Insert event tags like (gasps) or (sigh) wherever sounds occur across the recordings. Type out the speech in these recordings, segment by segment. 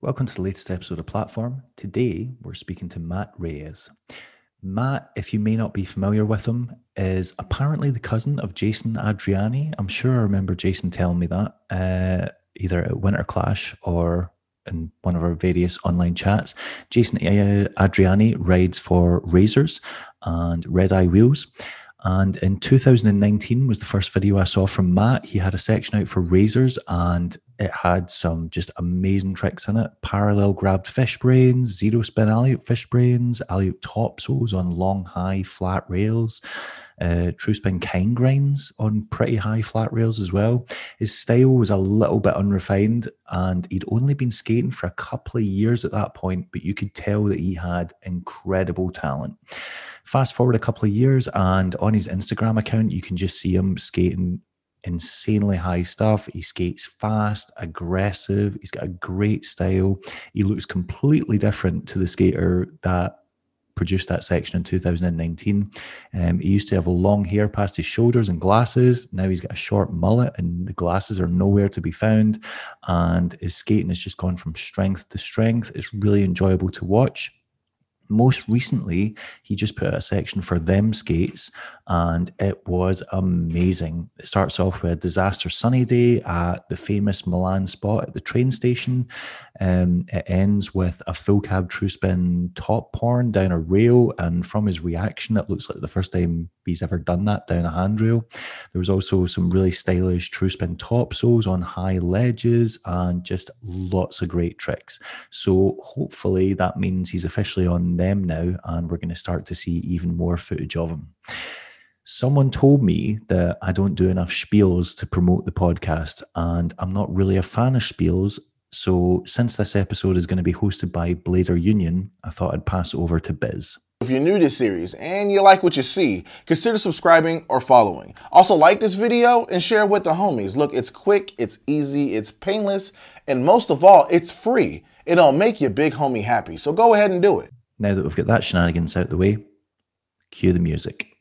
Welcome to the latest episode of Platform. Today, we're speaking to Matt Reyes. Matt, if you may not be familiar with him, is apparently the cousin of Jason Adriani. I'm sure I remember Jason telling me that uh, either at Winter Clash or in one of our various online chats. Jason uh, Adriani rides for Razors and Red Eye Wheels. And in 2019 was the first video I saw from Matt. He had a section out for razors and it had some just amazing tricks in it. Parallel grabbed fish brains, zero spin alley-oop fish brains, alley-oop topsouls on long, high, flat rails, uh, true spin king grinds on pretty high flat rails as well. His style was a little bit unrefined and he'd only been skating for a couple of years at that point, but you could tell that he had incredible talent. Fast forward a couple of years, and on his Instagram account, you can just see him skating insanely high stuff. He skates fast, aggressive. He's got a great style. He looks completely different to the skater that produced that section in 2019. Um, he used to have long hair past his shoulders and glasses. Now he's got a short mullet, and the glasses are nowhere to be found. And his skating has just gone from strength to strength. It's really enjoyable to watch most recently, he just put a section for them skates, and it was amazing. It starts off with a disaster sunny day at the famous Milan spot at the train station. Um, it ends with a full cab true spin top porn down a rail, and from his reaction, it looks like the first time he's ever done that down a handrail. There was also some really stylish true spin topsouls on high ledges, and just lots of great tricks. So hopefully that means he's officially on them now, and we're going to start to see even more footage of them. Someone told me that I don't do enough spiels to promote the podcast, and I'm not really a fan of spiels. So, since this episode is going to be hosted by Blader Union, I thought I'd pass over to Biz. If you're new to this series and you like what you see, consider subscribing or following. Also, like this video and share it with the homies. Look, it's quick, it's easy, it's painless, and most of all, it's free. It'll make your big homie happy. So go ahead and do it. Now that we've got that shenanigans out the way, cue the music.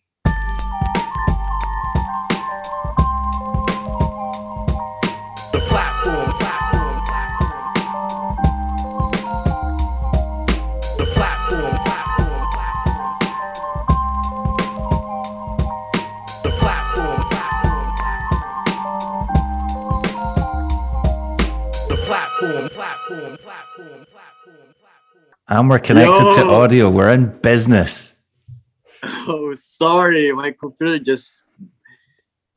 And we're connected to audio. We're in business. (laughs) Oh, sorry, my computer just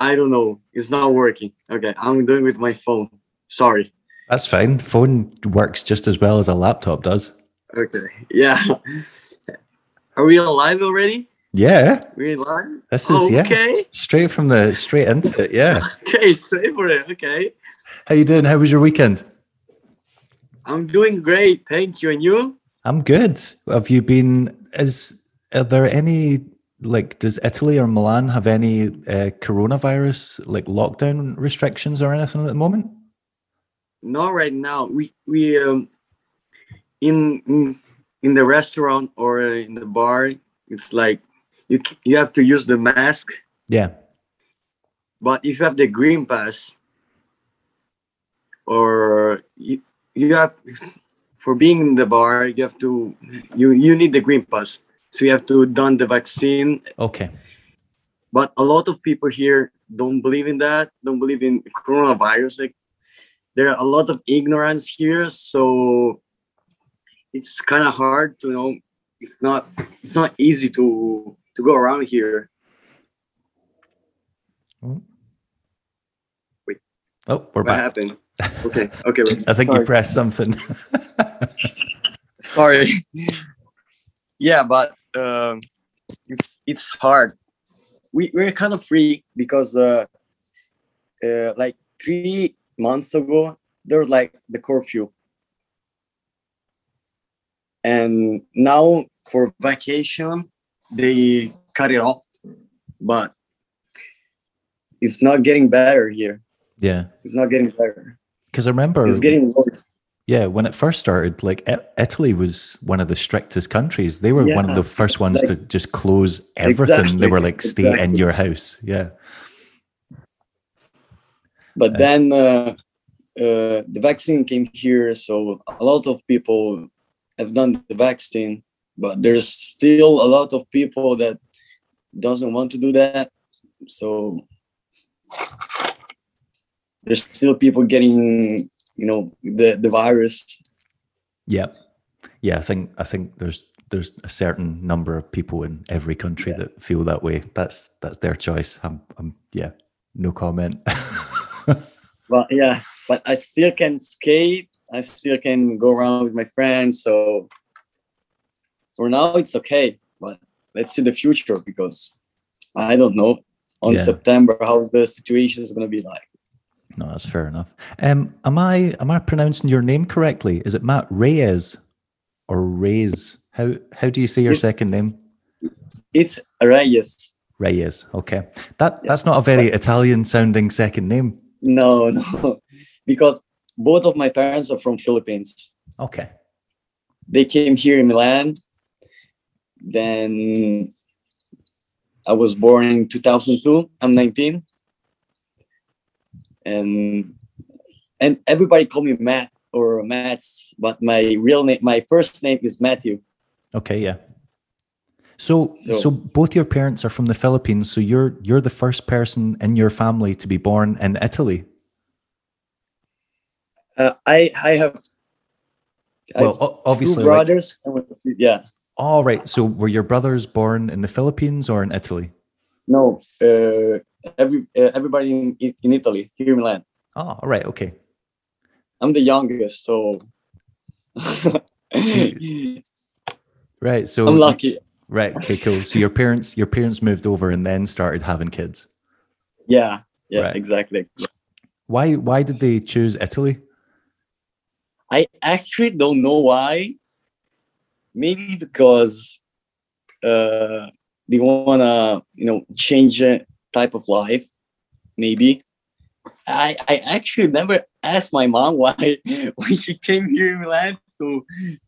I don't know, it's not working. Okay, I'm doing with my phone. Sorry. That's fine. Phone works just as well as a laptop does. Okay, yeah. (laughs) Are we alive already? Yeah, We live? this is yeah, okay. straight from the straight into it. Yeah. (laughs) Okay, stay for it. Okay, How you doing? How was your weekend? I'm doing great. Thank you. And you? I'm good. Have you been? Is are there any like? Does Italy or Milan have any uh, coronavirus like lockdown restrictions or anything at the moment? Not right now. We we um in in, in the restaurant or in the bar. It's like you you have to use the mask. Yeah. But if you have the green pass, or you, you have for being in the bar, you have to you you need the green pass. So you have to done the vaccine. Okay. But a lot of people here don't believe in that. Don't believe in coronavirus. Like there are a lot of ignorance here, so it's kind of hard to know. It's not it's not easy to to go around here. Oh. Wait. Oh, we're What back. happened? Okay, okay. I think Sorry. you pressed something. sorry yeah but um it's it's hard we we're kind of free because uh, uh like three months ago there was like the curfew and now for vacation they cut it off but it's not getting better here yeah. it's not getting better Because I remember it's getting worse Yeah, when it first started, like Italy was one of the strictest countries. They were one of the first ones to just close everything. they were like, stay in your house. Yeah. but Uh, then uh, uh, the vaccine came here, so a lot of people have done the vaccine, but there's still a lot of people that doesn't want to do that. So there's still people getting, you know, the the virus. Yeah, yeah. I think I think there's there's a certain number of people in every country Yeah. that feel that way. That's that's their choice. I'm, I'm yeah, no comment. (laughs) Well, yeah, but I still can skate. I still can go around with my friends. So for now, it's okay. But let's see the future because I don't know on Yeah. September how the situation is gonna be like. No, that's fair enough. Um, am I am I pronouncing your name correctly? Is it Matt Reyes or Reyes? How how do you say your It- second name? It's Reyes. Reyes. Okay, that that's not a very Italian sounding second name. No, (laughs) no, because both of my parents are from Philippines. Okay. They came here in Milan. Then I was born in 2002. I'm 19. And and everybody call me Matt or Mats, but my real name, my first name is Matthew. Okay, yeah. So, so, So- both your parents are from the Philippines. So you're you're the first person in your family to be born in Italy. Uh, I I have, I Well, have obviously, two brothers. yeah, all right. So were your brothers born in the Philippines or in Italy? no, uh, every uh, everybody in in Italy here in Milan. Oh, all right. Okay. I'm the youngest, so (laughs) Right. So I'm lucky. Right. Okay. Cool. So your parents your parents moved over and then started having kids. Yeah, yeah, Right. exactly. Why Why did they choose Italy? I actually don't know why. Maybe because uh, they wanna, you know, change a type of life. Maybe. I I actually never asked my mom why (laughs) when she came here in Milan to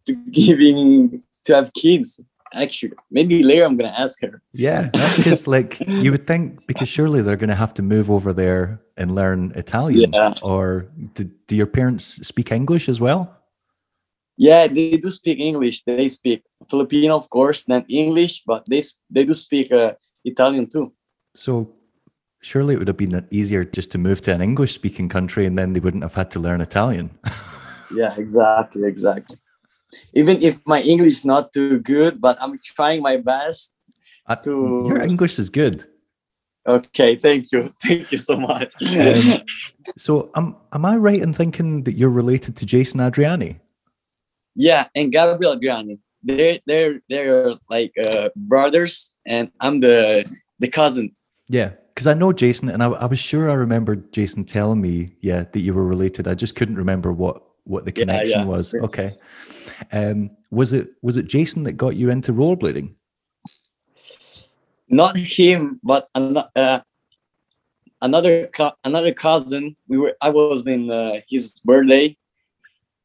to giving to have kids. Actually, maybe later I'm gonna ask her. Yeah, (laughs) because like you would think because surely they're going to have to move over there and learn Italian. Yeah. Or do, do your parents speak English as well? Yeah, they do speak English. They speak Filipino, of course, then English, but they they do speak uh, Italian too. So surely it would have been easier just to move to an English speaking country and then they wouldn't have had to learn Italian. (laughs) Yeah, exactly, exactly. Even if my English is not too good, but I'm trying my best. Uh, To- Your English is good. Okay, thank you, (laughs) thank you so much. Um, (laughs) So um, am I right in thinking that you're related to Jason Adriani? yeah, and Gabriel Adriani, they're they're they're like uh, brothers, and I'm the the cousin. Yeah, because I know Jason, and I, I was sure I remembered Jason telling me, yeah, that you were related. I just couldn't remember what what the connection yeah. was. Okay, um, was it was it Jason that got you into rollerblading? not him, but uh, another co- another cousin. We were. I was in uh, his birthday.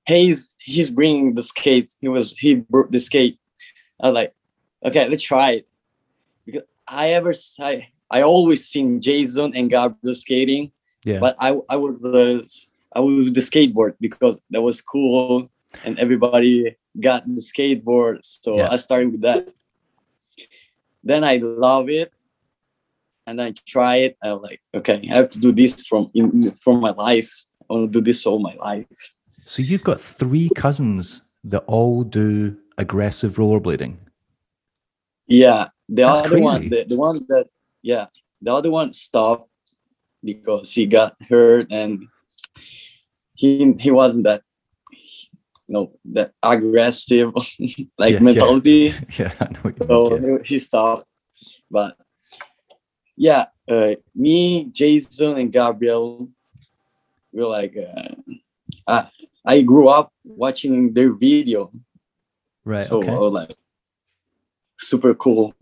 He's he's bringing the skate. He was he brought the skate. I was like, okay, let's try it. Because I ever I, I always seen Jason and Gabriel skating, Yeah, but I I was the I was the skateboard because that was cool and everybody got the skateboard. So Yeah. I started with that. Then I love it, and I try it. I'm like, okay, I have to do this from in from my life. I want to do this all my life. so you've got three cousins that all do aggressive rollerblading. Yeah, the That's other one, the, the one that yeah, the other one stopped because he got hurt and he he wasn't that you know that aggressive (laughs) like Yeah, yeah. mentality. (laughs) Yeah, I know. What you so mean, yeah. he- stopped but yeah uh, me jason and gabriel we were like uh, I, I grew up watching their video Right. so okay. I was like super cool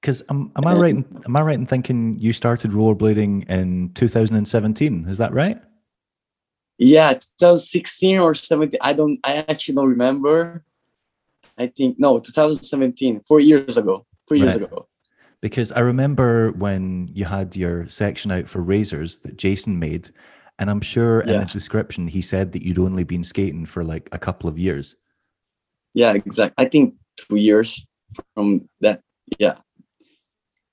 Because am, am I right? In, am I right in thinking you started rollerblading in 2017? Is that right? yeah 2016 or 17 i don't i actually don't remember i think no 2017 four years ago four years Right. ago Because I remember when you had your section out for razors that Jason made, And I'm sure in the description he said that you'd only been skating for like a couple of years. Yeah, exactly. I think two years from that. Yeah,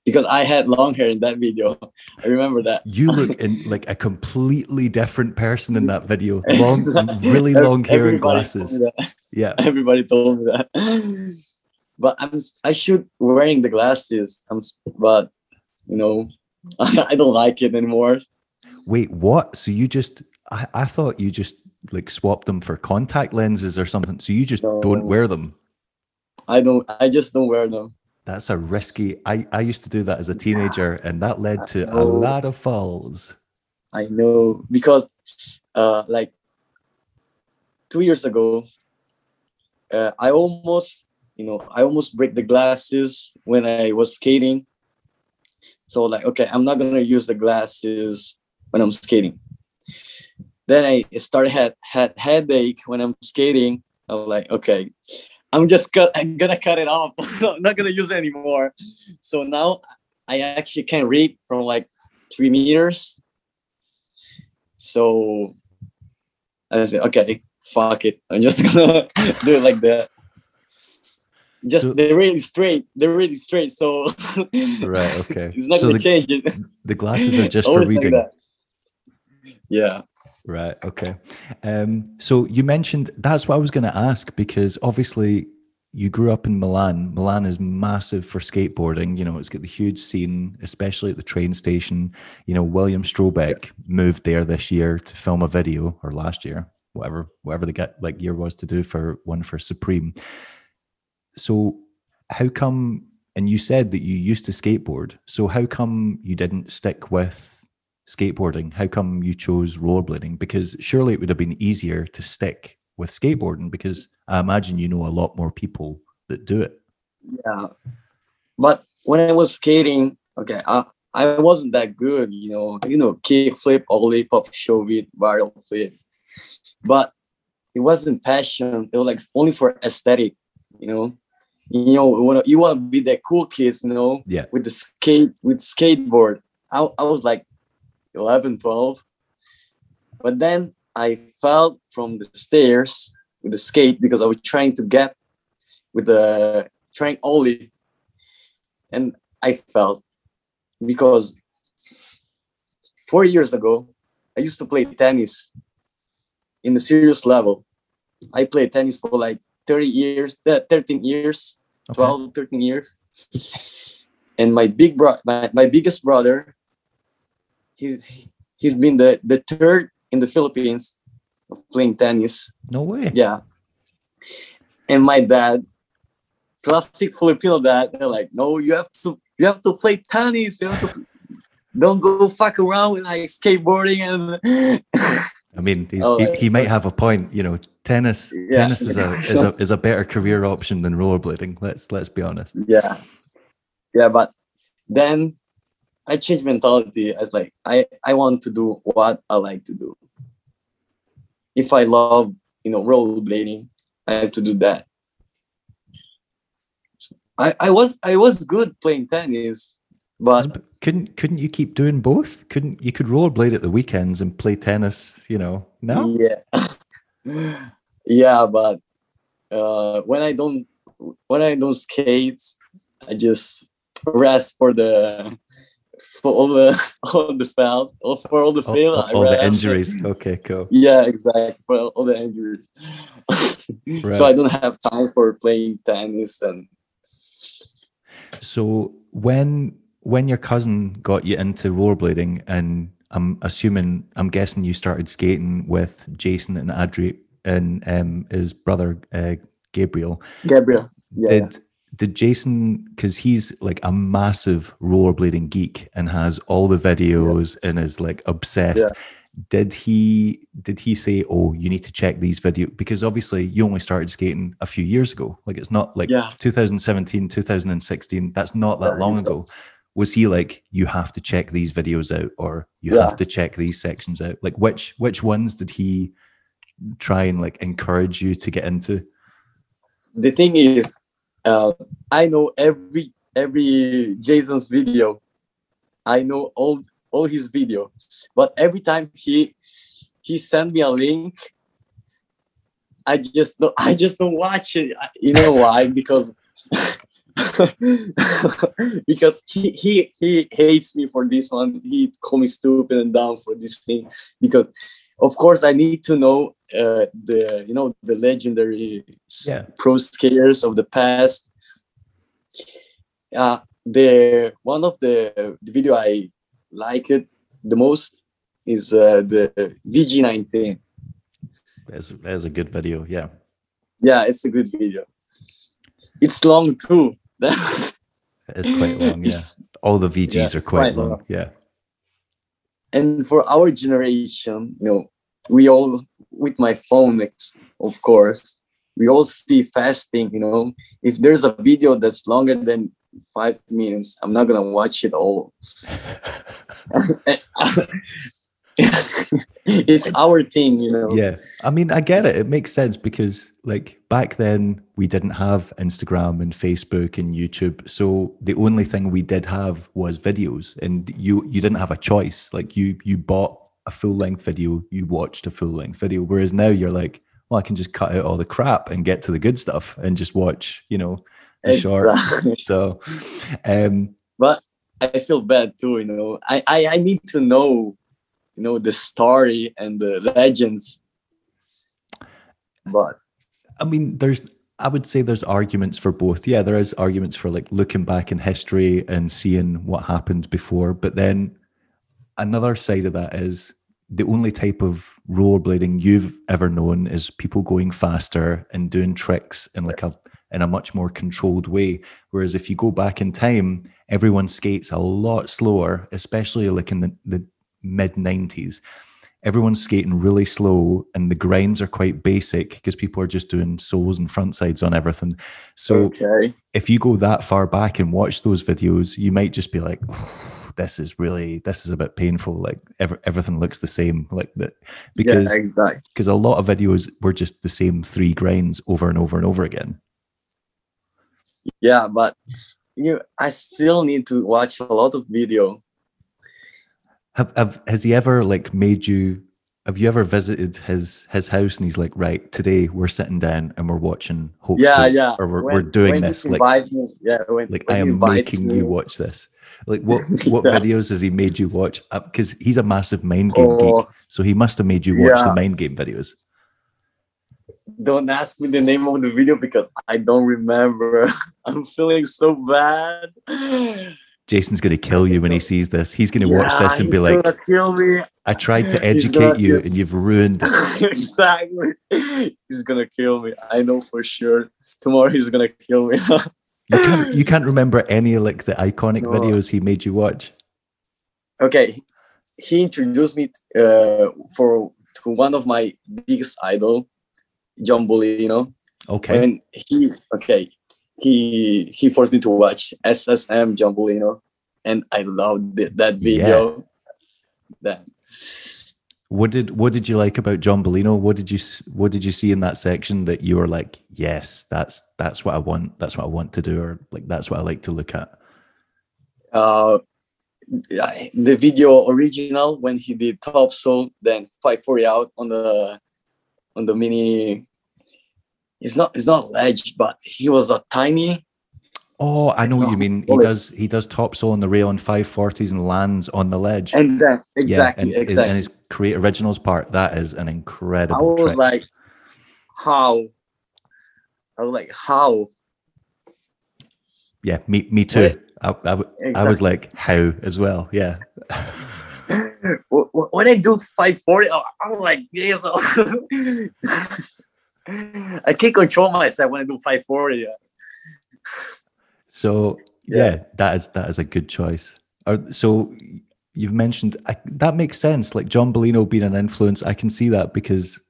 because I had long hair in that video. (laughs) I remember that. You look in like a completely different person in that video. (laughs) Long, really long hair and everybody told glasses. Yeah. (laughs) Everybody told me that. But I'm I should wearing the glasses. I'm but you know I don't like it anymore. Wait, what? So you just I, I thought you just like swapped them for contact lenses or something. So you just don't wear them. I don't. I just don't wear them. That's a risky. I, I used to do that as a teenager, and that led to a lot of falls. I know because uh like two years ago uh, I almost you know I almost break the glasses when I was skating. So like okay, I'm not gonna use the glasses when I'm skating. Then I started had had headache when I'm skating. I was like, okay, I'm just cut (laughs) I'm gonna cut it off. (laughs) I'm not gonna use it anymore. So now I actually can read from like three meters. So I said, okay, fuck it. I'm just (laughs) gonna do it like that. Just So- they're really straight. They're really straight. So Right. Okay. it's not so gonna the, change it. the glasses are just for like reading. that. Yeah. Right. Okay. Um, so you mentioned that's what I was going to ask because obviously you grew up in Milan. Milan is massive for skateboarding. You know, it's got the huge scene, especially at the train station. You know, William Strobeck moved there this year to film a video, or last year, whatever, whatever the get like year was to do for one for Supreme. So, how come? And you said that you used to skateboard. So, how come you didn't stick with skateboarding? How come you chose rollerblading? Because surely it would have been easier to stick with skateboarding because I imagine you know a lot more people that do it. Yeah. But when I was skating, okay, I, I wasn't that good, you know, you know, kick flip, ollie, pop shove it, varial flip. But it wasn't passion. It was like only for aesthetic, you know. You know, you wanna you wanna be the cool kids, you know, Yeah. with the skate with skateboard. I, I was like 11, 12. But then I fell from the stairs with the skate because I was trying to get with the trying ollie and I felt because four years ago I used to play tennis in a serious level. I played tennis for like 30 years, uh, 13 years, Okay. 12, 13 years. And my big bro my, my biggest brother, he's he's been the, the third in the Philippines of playing tennis. No way. Yeah. And my dad, classic Filipino dad, they're like, no, you have to you have to play tennis. You have to don't go fuck around with like skateboarding and (laughs) I mean, he's, Oh, he, he might have a point. You know, tennis Yeah. tennis is a (laughs) is a is a better career option than rollerblading. Let's let's be honest. yeah. Yeah, but then I changed mentality. I was like, I, I want to do what I like to do. If I love, you know, rollerblading, I have to do that. I, I was I was good playing tennis, but Couldn't couldn't you keep doing both? Couldn't you could rollerblade at the weekends and play tennis? You know, no. Yeah. (laughs) yeah, but uh when I don't when I don't skate, I just rest for the (laughs) for all the all the fail or for all the fail. all- all the injuries. Okay, cool. Yeah, exactly. For all the injuries. Right. (laughs) So I don't have time for playing tennis and So when when your cousin got you into rollerblading, and I'm assuming, I'm guessing you started skating with Jason and Adri and um, his brother uh, Gabriel. Gabriel. Yeah. yeah. did did Jason because he's like a massive rollerblading geek and has all the videos and is like obsessed. Yeah. Did he did he say, "Oh, you need to check these videos"? Because obviously, you only started skating a few years ago. Like it's not like Yeah. 2017, 2016. That's not that Yeah, long ago. Was he like, "You have to check these videos out," or "You Yeah. have to check these sections out"? Like which which ones did he try and like encourage you to get into? the thing is, uh, I know every every Jason's video. I know all all his video, but every time he he sent me a link, I just don't I just don't watch it. You know why? Because (laughs) because he, he he hates me for this one. He call me stupid and dumb for this thing. Because of course I need to know uh, the you know the legendary Yeah. pro skaters of the past. Uh the one of the, the video I like it the most is uh, the VG19. That's, that's a good video. Yeah. Yeah, it's a good video. It's long too. (laughs) It's quite long. Yeah. All the VGs Yeah, are quite quite long. long. Yeah. And for our generation, you know, we all with my phone, of course, we all see fasting. You know, if there's a video that's longer than five minutes, I'm not gonna watch it all. (laughs) (laughs) Uh, (laughs) it's our thing, you know. Yeah. I mean, I get it. It makes sense because, like, back then we didn't have Instagram and Facebook and YouTube. So the only thing we did have was videos, and you you didn't have a choice. Like, you you bought a full length video, you watched a full length video. Whereas now you're like, well, I can just cut out all the crap and get to the good stuff and just watch, you know, the short. Exactly. So, um, but I feel bad too, you know. I, I I need to know, you know, the story and the legends. But I mean, there's, I would say there's arguments for both. Yeah, there is arguments for like looking back in history and seeing what happened before. But then another side of that is the only type of rollerblading you've ever known is people going faster and doing tricks in like a in a much more controlled way. Whereas if you go back in time, everyone skates a lot slower, especially like in the, the mid 90s everyone's skating really slow and the grinds are quite basic because people are just doing soles and front sides on everything. So okay. if you go that far back and watch those videos, you might just be like, this is really, this is a bit painful. Like ev- everything looks the same like that because, yeah, exactly. because a lot of videos were just the same three grinds over and over and over again. Yeah, but you know, I still need to watch a lot of video. Have, have, has he ever like made you, have you ever visited his, his house and he's like, right, today we're sitting down and we're watching Hope. yeah, Hope," yeah. or we're, When- we're doing this. Like, me, yeah, when, like when I am making me, you watch this. Like what (laughs) what Yeah. videos has he made you watch? Uh, because he's a massive Mindgame Oh, geek, so he must have made you watch the Mindgame videos. don't ask me the name of the video because I don't remember. (laughs) I'm feeling so bad. Jason's gonna kill you when he sees this. He's gonna watch this and be like, kill me. "I tried to educate you, and you've ruined it." (laughs) exactly. He's gonna kill me. I know for sure. Tomorrow he's gonna kill me. (laughs) You can't you can't (laughs) remember any like the iconic No. videos he made you watch. okay, he introduced me uh, for to one of my biggest idol, John Bolino. Okay, And he okay, he he forced me to watch SSM John Bolino, and I loved it, that video. That what did what did you like about John Bellino? What did you what did you see in that section that you were like, "Yes, that's that's what I want. That's what I want to do," or like that's what I like to look at. uh yeah, the video original when he did top soul then 540 out on the on the mini it's not it's not ledge but he was a tiny Oh, I know what you mean. He oh, does he does topsoul on the rail on five forties and lands on the ledge. and yeah, exactly and, and exactly his create originals part that is an incredible. i was trick. like how i was like how yeah, me me too. I was Exactly. like how as well. Yeah, (laughs) Wh- wh- when i do 540 oh, i'm like yes (laughs) i can't control myself when i do 540 yeah. so yeah, that is that is a good choice. So you've mentioned I, that makes sense. Like John Bellino being an influence, I can see that because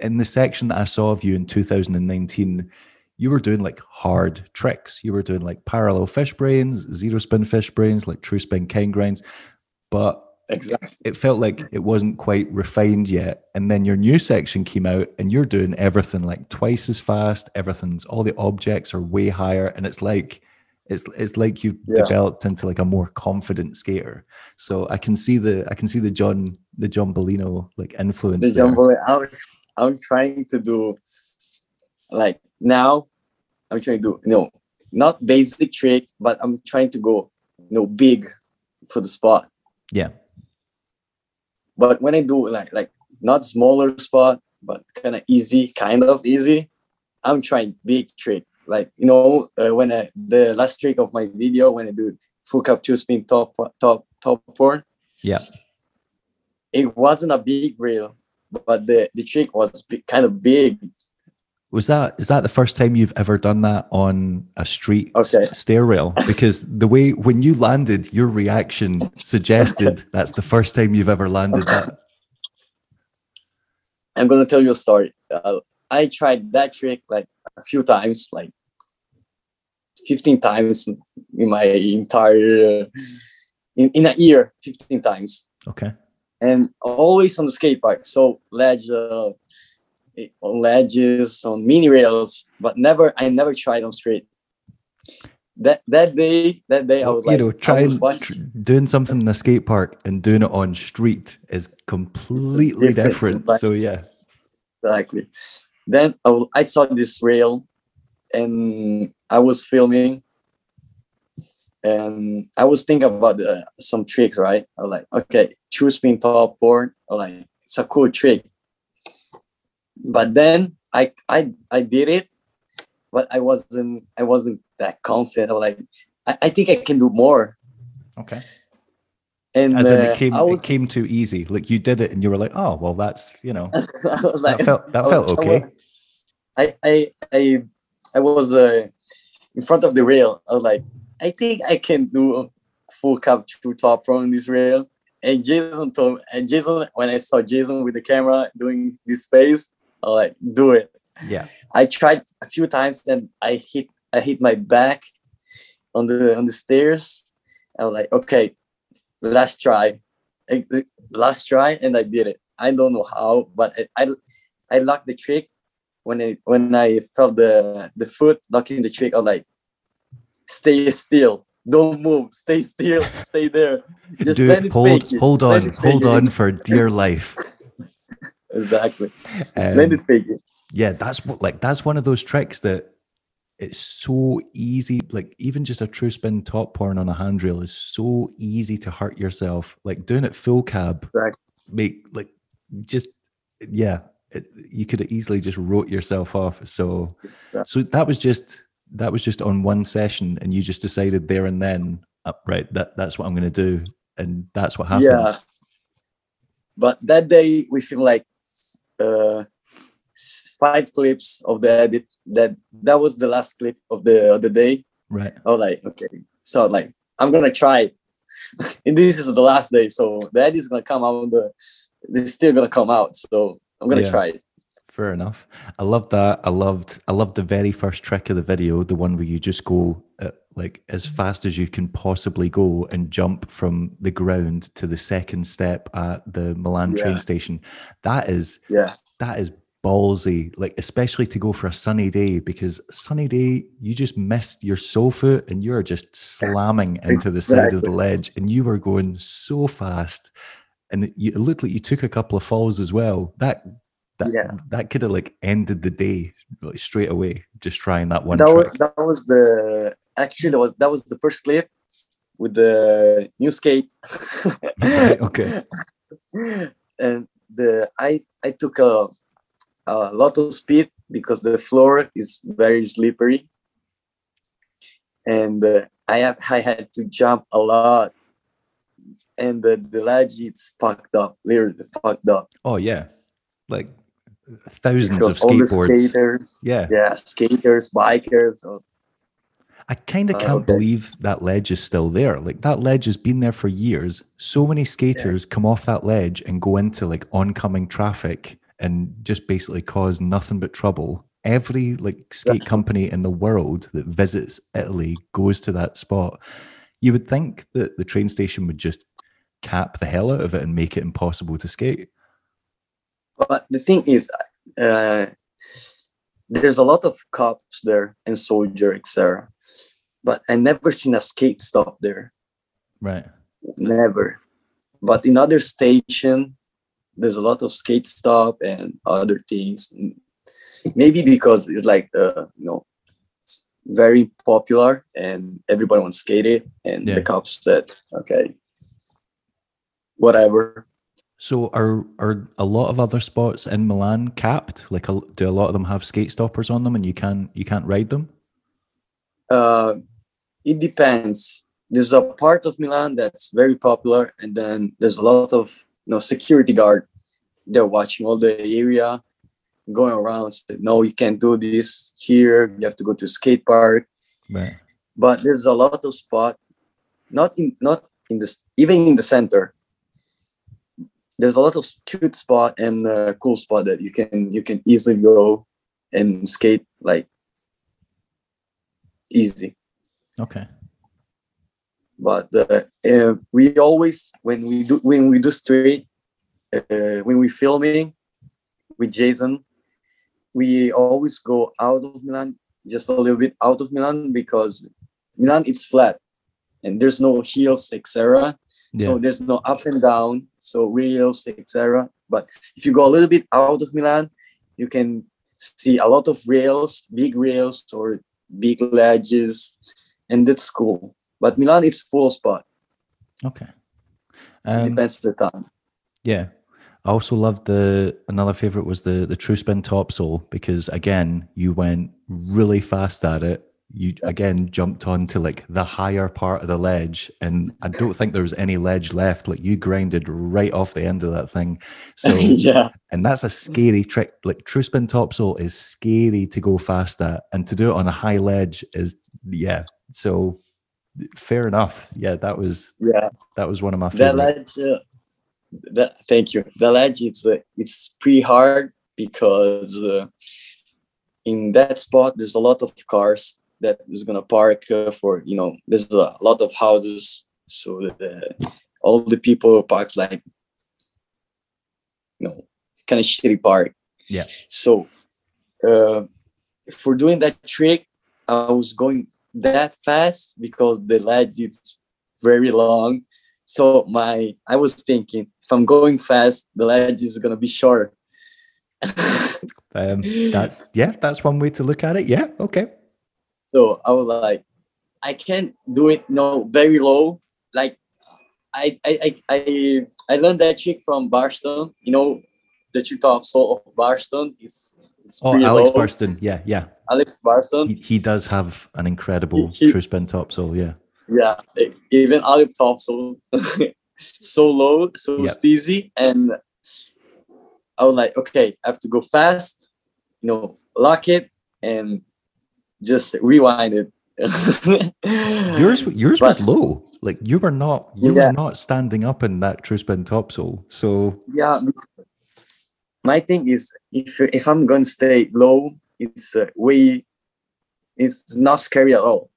in the section that I saw of you in 2019, you were doing like hard tricks. You were doing like parallel fish brains, zero spin fish brains, like true spin king grinds, but exactly it felt like it wasn't quite refined yet. And then your new section came out and you're doing everything like twice as fast. Everything's all the objects are way higher. And it's like It's it's like you've Yeah. developed into like a more confident skater. So I can see the I can see the John the John Bellino like influence. the there. jumbo I'm, I'm trying to do like now i'm trying to do you know not basic trick but i'm trying to go you know big for the spot Yeah. But when i do like like not smaller spot but kind of easy kind of easy i'm trying big trick. Like you know uh, when i the last trick of my video when i do full cab two spin top top top porn Yeah. it wasn't a big reel but the the trick was bi- kind of big Was that is that the first time you've ever done that on a street s- stair rail? Because the way when you landed, your reaction suggested (laughs) that's the first time you've ever landed that. I'm gonna tell you a story. Uh, I tried that trick like a few times, like 15 times in my entire in, in a year, 15 times, Okay. and always on the skate park. So ledge, uh, on ledges, on mini rails, but never. I never tried on straight. That that day, that day I was you like, know, trying tr- doing something in a skate park and doing it on street is completely Different, different. like- So yeah. exactly. Then I, saw this rail, and I was filming, and I was thinking about uh, some tricks. Right? I was like, okay, two spin top board. I was like, it's a cool trick. But then I I I did it, but I wasn't I wasn't that confident. I was like, I, I think I can do more. Okay. And As in, uh, it came was, it came too easy. Like you did it, and you were like, "Oh, well, that's you know, (laughs) I was like, that felt that I felt was- I okay." I I I I was uh, in front of the rail. I was like, I think I can do a full cab two top from this rail. And Jason told and Jason when I saw Jason with the camera doing this face, was like, do it. Yeah. I tried a few times and I hit I hit my back on the on the stairs. I was like, okay, last try. Last try and I did it. I don't know how, but I I, I locked the trick when I when I felt the the foot locking the trick. I was like, stay still, don't move, stay still, stay there. Just Do let it, it hold hold on, hold on for dear life. (laughs) Exactly. (laughs) Just Um, let it fake it. yeah that's what like that's one of those tricks that it's so easy like even just a true spin top porn on a handrail is so easy to hurt yourself like doing it full cab Right. make like just yeah it, you could have easily just wrote yourself off so uh, so that was just that was just on one session and you just decided there and then uh, right that that's what i'm going to do and that's what happened Yeah. But that day we feel like uh, five clips of the edit. That that was the last clip of the of the day. right was like, okay. So like I'm gonna try it. (laughs) and this is the last day, so the edit is gonna come out. The it's still gonna come out. So I'm gonna Yeah. try it. Fair enough. I loved that. I loved I loved the very first trick of the video, the one where you just go at, like as fast as you can possibly go and jump from the ground to the second step at the Milan train station. That is Yeah. that is ballsy, like especially to go for a sunny day because sunny day you just missed your sole foot and you're just slamming (laughs) into the side of the ledge and you were going so fast and it, you, it looked like you took a couple of falls as well. That that Yeah. that could have like ended the day like straight away just trying that one that was that was the actually that was that was the first clip with the new skate. (laughs) Right, okay. (laughs) and the I I took a a lot of speed because the floor is very slippery, and uh, I have I had to jump a lot, and the the ledge it's fucked up, literally fucked up. Oh yeah, like thousands because of skateboards. skaters, Yeah. yeah, skaters, bikers, so I kind of Oh, can't okay. believe that ledge is still there. Like that ledge has been there for years. So many skaters come off that ledge and go into like oncoming traffic and just basically cause nothing but trouble. Every like skate company in the world that visits Italy goes to that spot. You would think that the train station would just cap the hell out of it and make it impossible to skate. But the thing is, uh, there's a lot of cops there and soldier, etc. but I never seen a skate stop there. Right. Never. But in other station, there's a lot of skate stop and other things. Maybe because it's like uh, you know, it's very popular and everybody wants to skate it, and Yeah. the cops said, okay, whatever. So are are a lot of other spots in Milan capped? Like, a, do a lot of them have skate stoppers on them, and you can you can't ride them? Uh, it depends. There's a part of Milan that's very popular, and then there's a lot of you know security guard. They're watching all the area, going around. Say, no, you can't do this here. You have to go to skate park. Right. But there's a lot of spot, not in not in this even in the center. There's a lot of cute spot and uh, cool spot that you can you can easily go and skate like easy Okay. but uh, uh, we always when we do when we do straight uh, when we filming with jason we always go out of milan just a little bit out of milan because milan it's flat and there's no hills etc Yeah. so there's no up and down so wheels etc but if you go a little bit out of milan you can see a lot of rails big rails or big ledges and that's cool but milan is full spot Okay. Um, depends the time Yeah. I also loved the another favorite was the the true spin topsoul because again you went really fast at it. You again jumped onto like the higher part of the ledge, and I don't think there was any ledge left. Like you grinded right off the end of that thing. So (laughs) yeah and that's a scary trick. Like true spin topsoul is scary to go fast at, and to do it on a high ledge is yeah. So fair enough. Yeah, that was yeah that was one of my the favorite. ledge uh, that, thank you the ledge is uh, it's pretty hard because uh, in that spot there's a lot of cars that is gonna park uh, for you know there's a lot of houses so the, all the people parks like you know kind of shitty park Yeah. so uh, for doing that trick i was going that fast because the ledge is very long so my i was thinking if i'm going fast the ledge is gonna be short (laughs) Um, that's yeah, that's one way to look at it. Yeah, okay. So I was like, I can't do it no very low. Like I I I I, I learned that trick from Barstone. You know, the trick top soul of Barstone is it's Oh, Alex low. Burston. Yeah, yeah. Alex Barstone. He, he does have an incredible He- true spin topsoul. Yeah. yeah, even Alex top soul (laughs) so low, so Yep. steezy, and I was like, okay, I have to go fast. You know, lock it and just rewind it. (laughs) Yours yours was low. Like you were not you Yeah. were not standing up in that true spin topsoul. So yeah my thing is if if i'm going to stay low it's uh, way it's not scary at all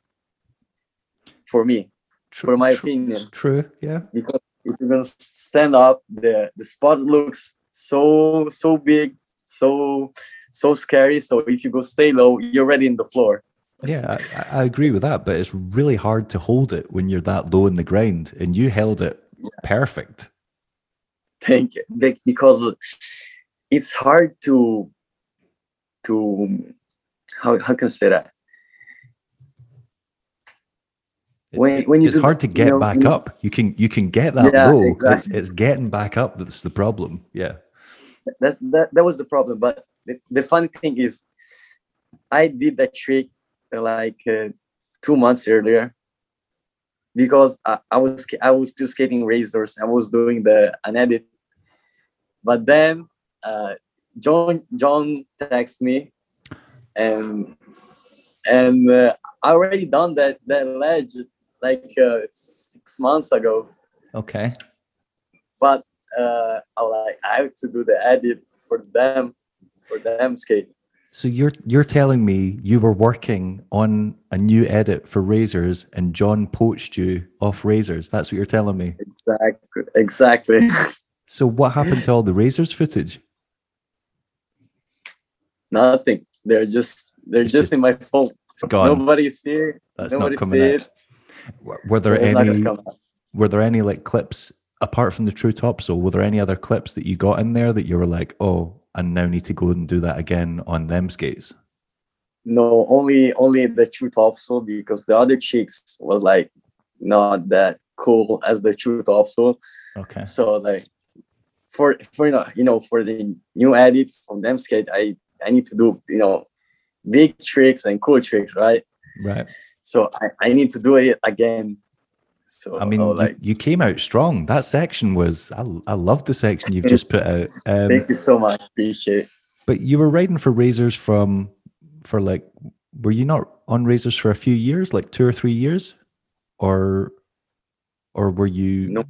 for me true, for my true, opinion true. Yeah. because if you're going to stand up the the spot looks so so big so so scary so if you go stay low you're already in the floor Yeah, I, I agree with that, but it's really hard to hold it when you're that low in the ground, and you held it perfect. thank you because it's hard to to how, how can i say that It's, When- when you it's do hard to the- you get know, back you up. You can you can get that Yeah, low. It's exactly. it's getting back up that's the problem. Yeah. that's that, that was the problem but the, the funny thing is i did that trick uh, like uh, two months earlier because I, I was i was still skating razors. I was doing the an edit. But then uh, john john texted me and and uh, i already done that that ledge like uh, six months ago. Okay. but uh, I was like I have to do the edit for them for them skate. So you're you're telling me you were working on a new edit for Razors and John poached you off Razors. That's what you're telling me. Exactly. Exactly. (laughs) So what happened to all the Razors footage? Nothing. They're just they're It's just in my phone. Gone. Nobody see it. That's not coming see out. it. Were- there gonna any? Were there any like clips apart from the true topsoul? Were there any other clips that you got in there that you were like, oh, I now need to go and do that again on them skates? No, only only the true topsoul because the other chicks was like not that cool as the true topsoul. Okay. So like for for you know for the new edit from them skate, I I need to do you know big tricks and cool tricks, right? Right. So I, I need to do it again. So I mean, oh, you- like you, came out strong. That section was, I, I love the section you've just put out. (laughs) Um, thank you so much, appreciate. it. but you were riding for Razors from, for like, were you not on Razors for a few years, like two or three years? Or, or were you? No.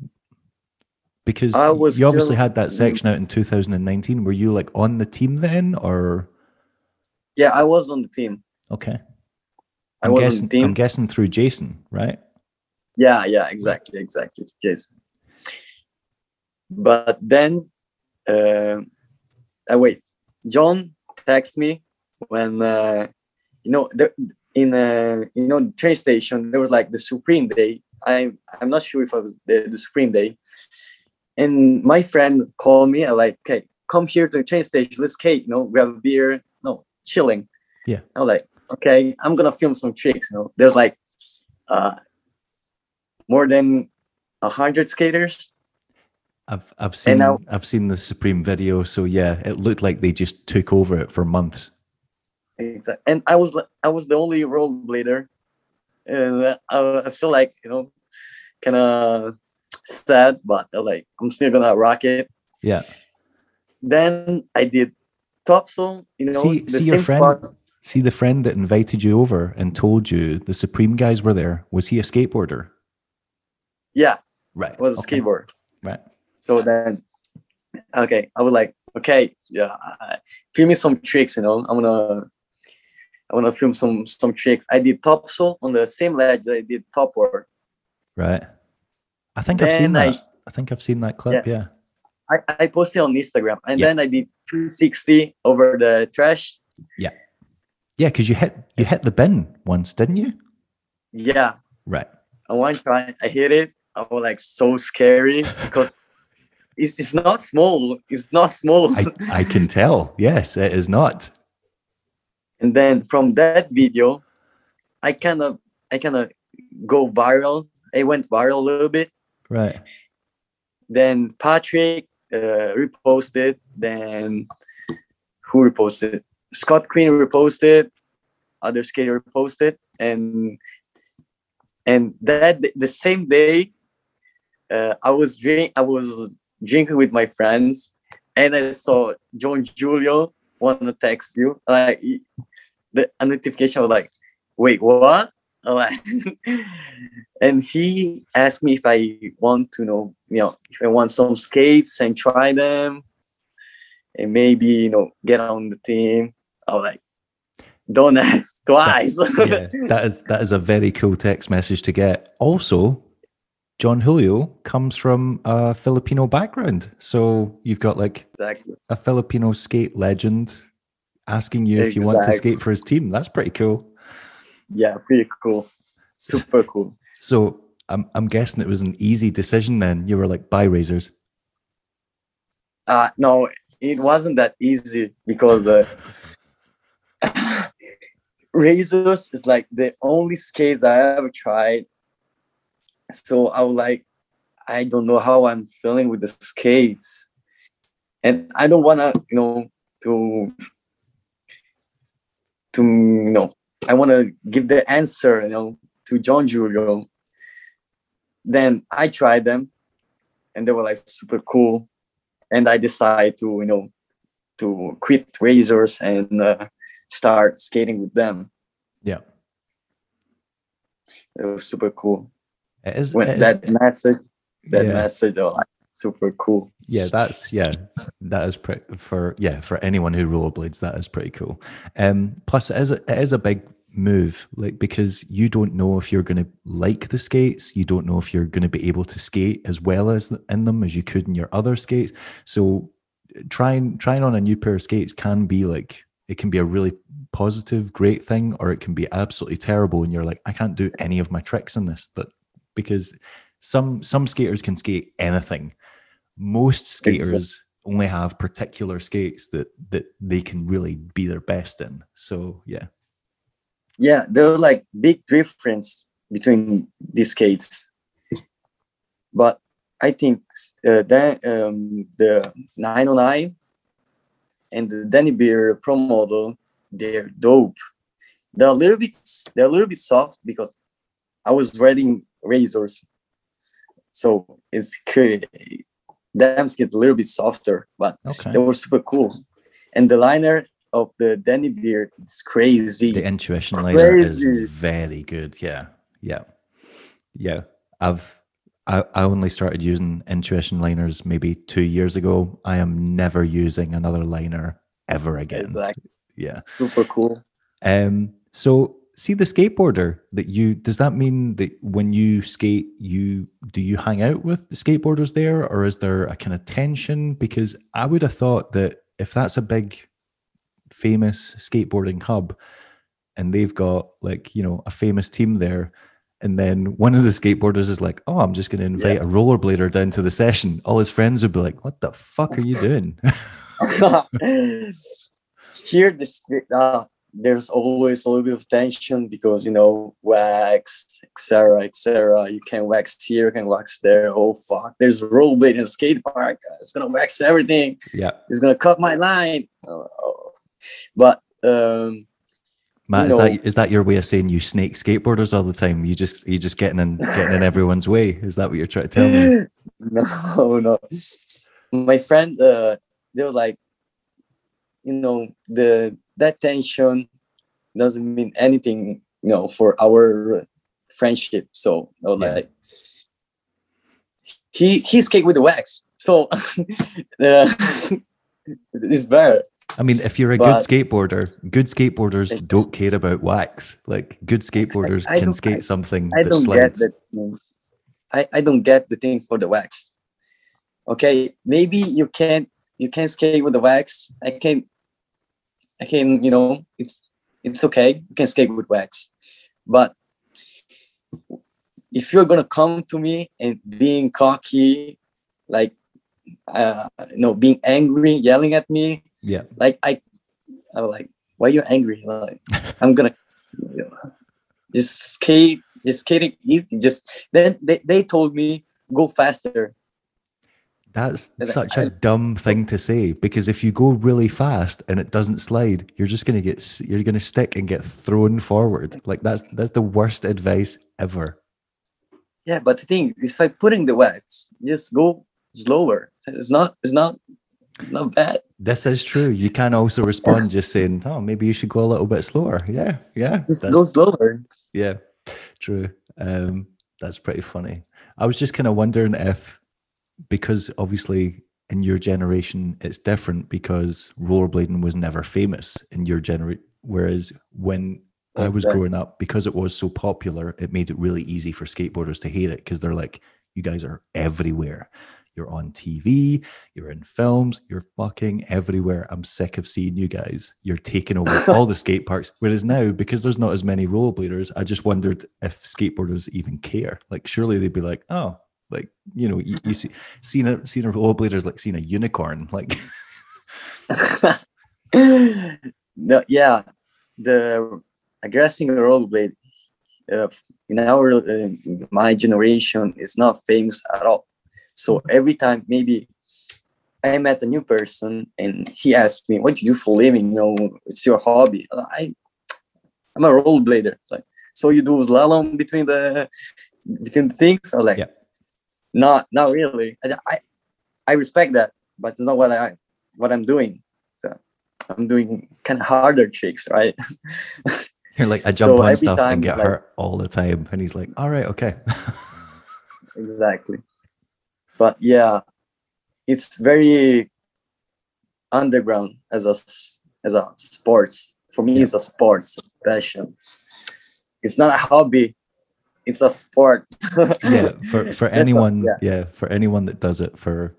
Because I was you obviously still- had that section out in 2019. Were you like on the team then or? Yeah, I was on the team. Okay. I I'm was guessing, on the team. I'm guessing through Jason, right? Yeah, yeah, exactly, exactly. Yes. But then, uh, uh, wait, John texted me when uh, you know the, in uh, you know the train station there was like the Supreme Day. I I'm not sure if it was the, the Supreme Day, and my friend called me and like, okay, come here to the train station. Let's skate. You know, grab a beer. No, chilling. Yeah. I was like, okay, I'm gonna film some tricks. You know, there's like, uh, more than a hundred skaters. I've I've seen now- I've seen the Supreme video, so yeah, it looked like they just took over it for months. Exactly. And I was I was the only rollerblader, and I, I feel like you know, kind of sad, but like I'm still gonna rock it. Yeah. Then I did topsoul. You know, See- see your friend- spot. See the friend that invited you over and told you the Supreme guys were there. Was he a skateboarder? Yeah, Right. it was a okay, skateboard. Right. So then, okay, I was like, okay, yeah, uh, film me some tricks. You know, I'm gonna. I want to film some some tricks. I did topsoul on the same ledge that I did topward. Right. I think I've seen Then I- that. I, think I've seen that clip. Yeah. I, I posted on Instagram and Yeah. then I did 360 over the trash. Yeah, Yeah, because you hit you hit the bin once, didn't you? Yeah. Right. And one try I hit it. I was like so scary because it's, it's not small. It's not small. I, I can tell. Yes, it is not. and then from that video, I kind of I kind of go viral. I went viral a little bit. Right. Then Patrick uh, reposted. Then who reposted? Scott Quinn reposted. Other skater reposted, and and that the same day, uh, I was drink I was drinking with my friends, and I saw John Julio want to text you. Like the notification was like, "Wait, what?" Like, (laughs) and he asked me if I want to know, you know, if I want some skates and try them, and maybe you know get on the team. I was like, don't (laughs) ask twice. yeah, that is that is a very cool text message to get. Also, John Julio comes from a Filipino background, so you've got like exactly. a Filipino skate legend asking you if you want to skate for his team. That's pretty cool. Yeah, pretty cool. Super cool. (laughs) So I'm I'm guessing it was an easy decision. Then you were like, "Bye razors." Uh no, it wasn't that easy because uh, (laughs) razors is like the only skates I ever tried. So I was like, I don't know how I'm feeling with the skates, and I don't wanna, you know, to to you know, I wanna give the answer, you know, to John Julio. Then I tried them, and they were like super cool and I decided to you know to quit Razors and uh, start skating with them. Yeah, It was super cool. Is. When it is- that message, that yeah. message, like, super cool. yeah, that's yeah, that is pretty for yeah for anyone who rollerblades. That is pretty cool. Um, plus, it is a, it is a big move, like because you don't know if you're going to like the skates. You don't know if you're going to be able to skate as well as in them as you could in your other skates. So, trying trying on a new pair of skates can be like it can be a really positive, great thing, or it can be absolutely terrible, and you're like, I can't do any of my tricks in this. That because some some skaters can skate anything. Most skaters only have particular skates that that they can really be their best in. So yeah, yeah, there are like big difference between these skates. But I think uh, then um, the 909 and the Danny Beer Pro model, they're dope. They're a little bit they're a little bit soft because I was riding razors, so it's crazy. Them get a little bit softer, but okay. they were super cool. And the liner of the Danny beard it's crazy. The intuition liner is very good. Yeah, yeah, yeah. I've I, I only started using intuition liners maybe two years ago. I am never using another liner ever again. Exactly, Yeah. super cool. Um. So see the skateboarder that you does that mean that when you skate you do you hang out with the skateboarders there or is there a kind of tension? Because i would have thought that if that's a big famous skateboarding hub and they've got like you know a famous team there and then one of the skateboarders is like oh i'm just going to invite a rollerblader down to the session. All his friends would be like what the fuck are you (laughs) doing? (laughs) (laughs) Here, this uh, there's always a little bit of tension because you know wax, etc., etc. You can wax here, you can wax there. Oh fuck! There's a rollerblade in a skate park. It's gonna wax everything. yeah It's gonna cut my line. Oh. But um, matt is know- that is that your way of saying you snake skateboarders all the time you just you just getting in getting in everyone's way is that what you're trying to tell me (laughs) no, no. My friend, uh, they were like, you know, the that tension doesn't mean anything, you know, for our friendship. So I was Yeah. like, he he skate with the wax, so (laughs) uh, (laughs) it's better. I mean, if you're a But- good skateboarder, good skateboarders don't care about wax. Like good skateboarders I can don't- skate something I that don't get slides. that. I, I don't get the thing for the wax. Okay, maybe you can't you can skate with the wax. I can I can you know it's it's okay. You can skate with wax, but if you're gonna come to me and being cocky, like uh, you know, being angry, yelling at me, Yeah, like I, I was like, why you angry? Like (laughs) I'm gonna you know, just skate, just skating easy. Just then they, they told me go faster. That's such a dumb thing to say because if you go really fast and it doesn't slide, you're just gonna get you're gonna stick and get thrown forward. Like that's that's the worst advice ever. Yeah, but the thing is, I putting the wax, just go slower. It's not, it's not, it's not bad. This is true. You can also respond (laughs) just saying, "Oh, maybe you should go a little bit slower." Yeah, yeah. Just go slower. Yeah, true. Um, that's pretty funny. I was just kind of wondering if, because obviously in your generation it's different because rollerblading was never famous in your generation, whereas when I oh, was growing up, because it was so popular, it made it really easy for skateboarders to hate it because they're like, "You guys are everywhere." You're on TV, you're in films, you're fucking everywhere. I'm sick of seeing you guys. You're taking over (laughs) all the skate parks. Whereas now, because there's not as many rollerbladers, I just wondered if skateboarders even care. Like, surely they'd be like, oh, like, you know, you, you see, seeing a, seeing a rollerblader is like seeing a unicorn. Like, (laughs) no, yeah, the aggressing rollerblade uh, in our uh, my generation is not famous at all. So every time maybe I met a new person and he asked me, "What do you do for a living? You know, it's your hobby." I, I'm a rollerblader. It's like, so you do slalom between the between the things? I was like, Yeah. Not not really. I, I I respect that, but it's not what I what I'm doing. So I'm doing kind of harder tricks, right? (laughs) you're like, I jump So on stuff time, and get like- hurt all the time. And he's like, all right, okay. (laughs) exactly. But yeah, it's very underground as a as a sports. For me, it's a sports passion. It's not a hobby. It's a sport. yeah for (laughs) for anyone yeah. yeah. for anyone that does it for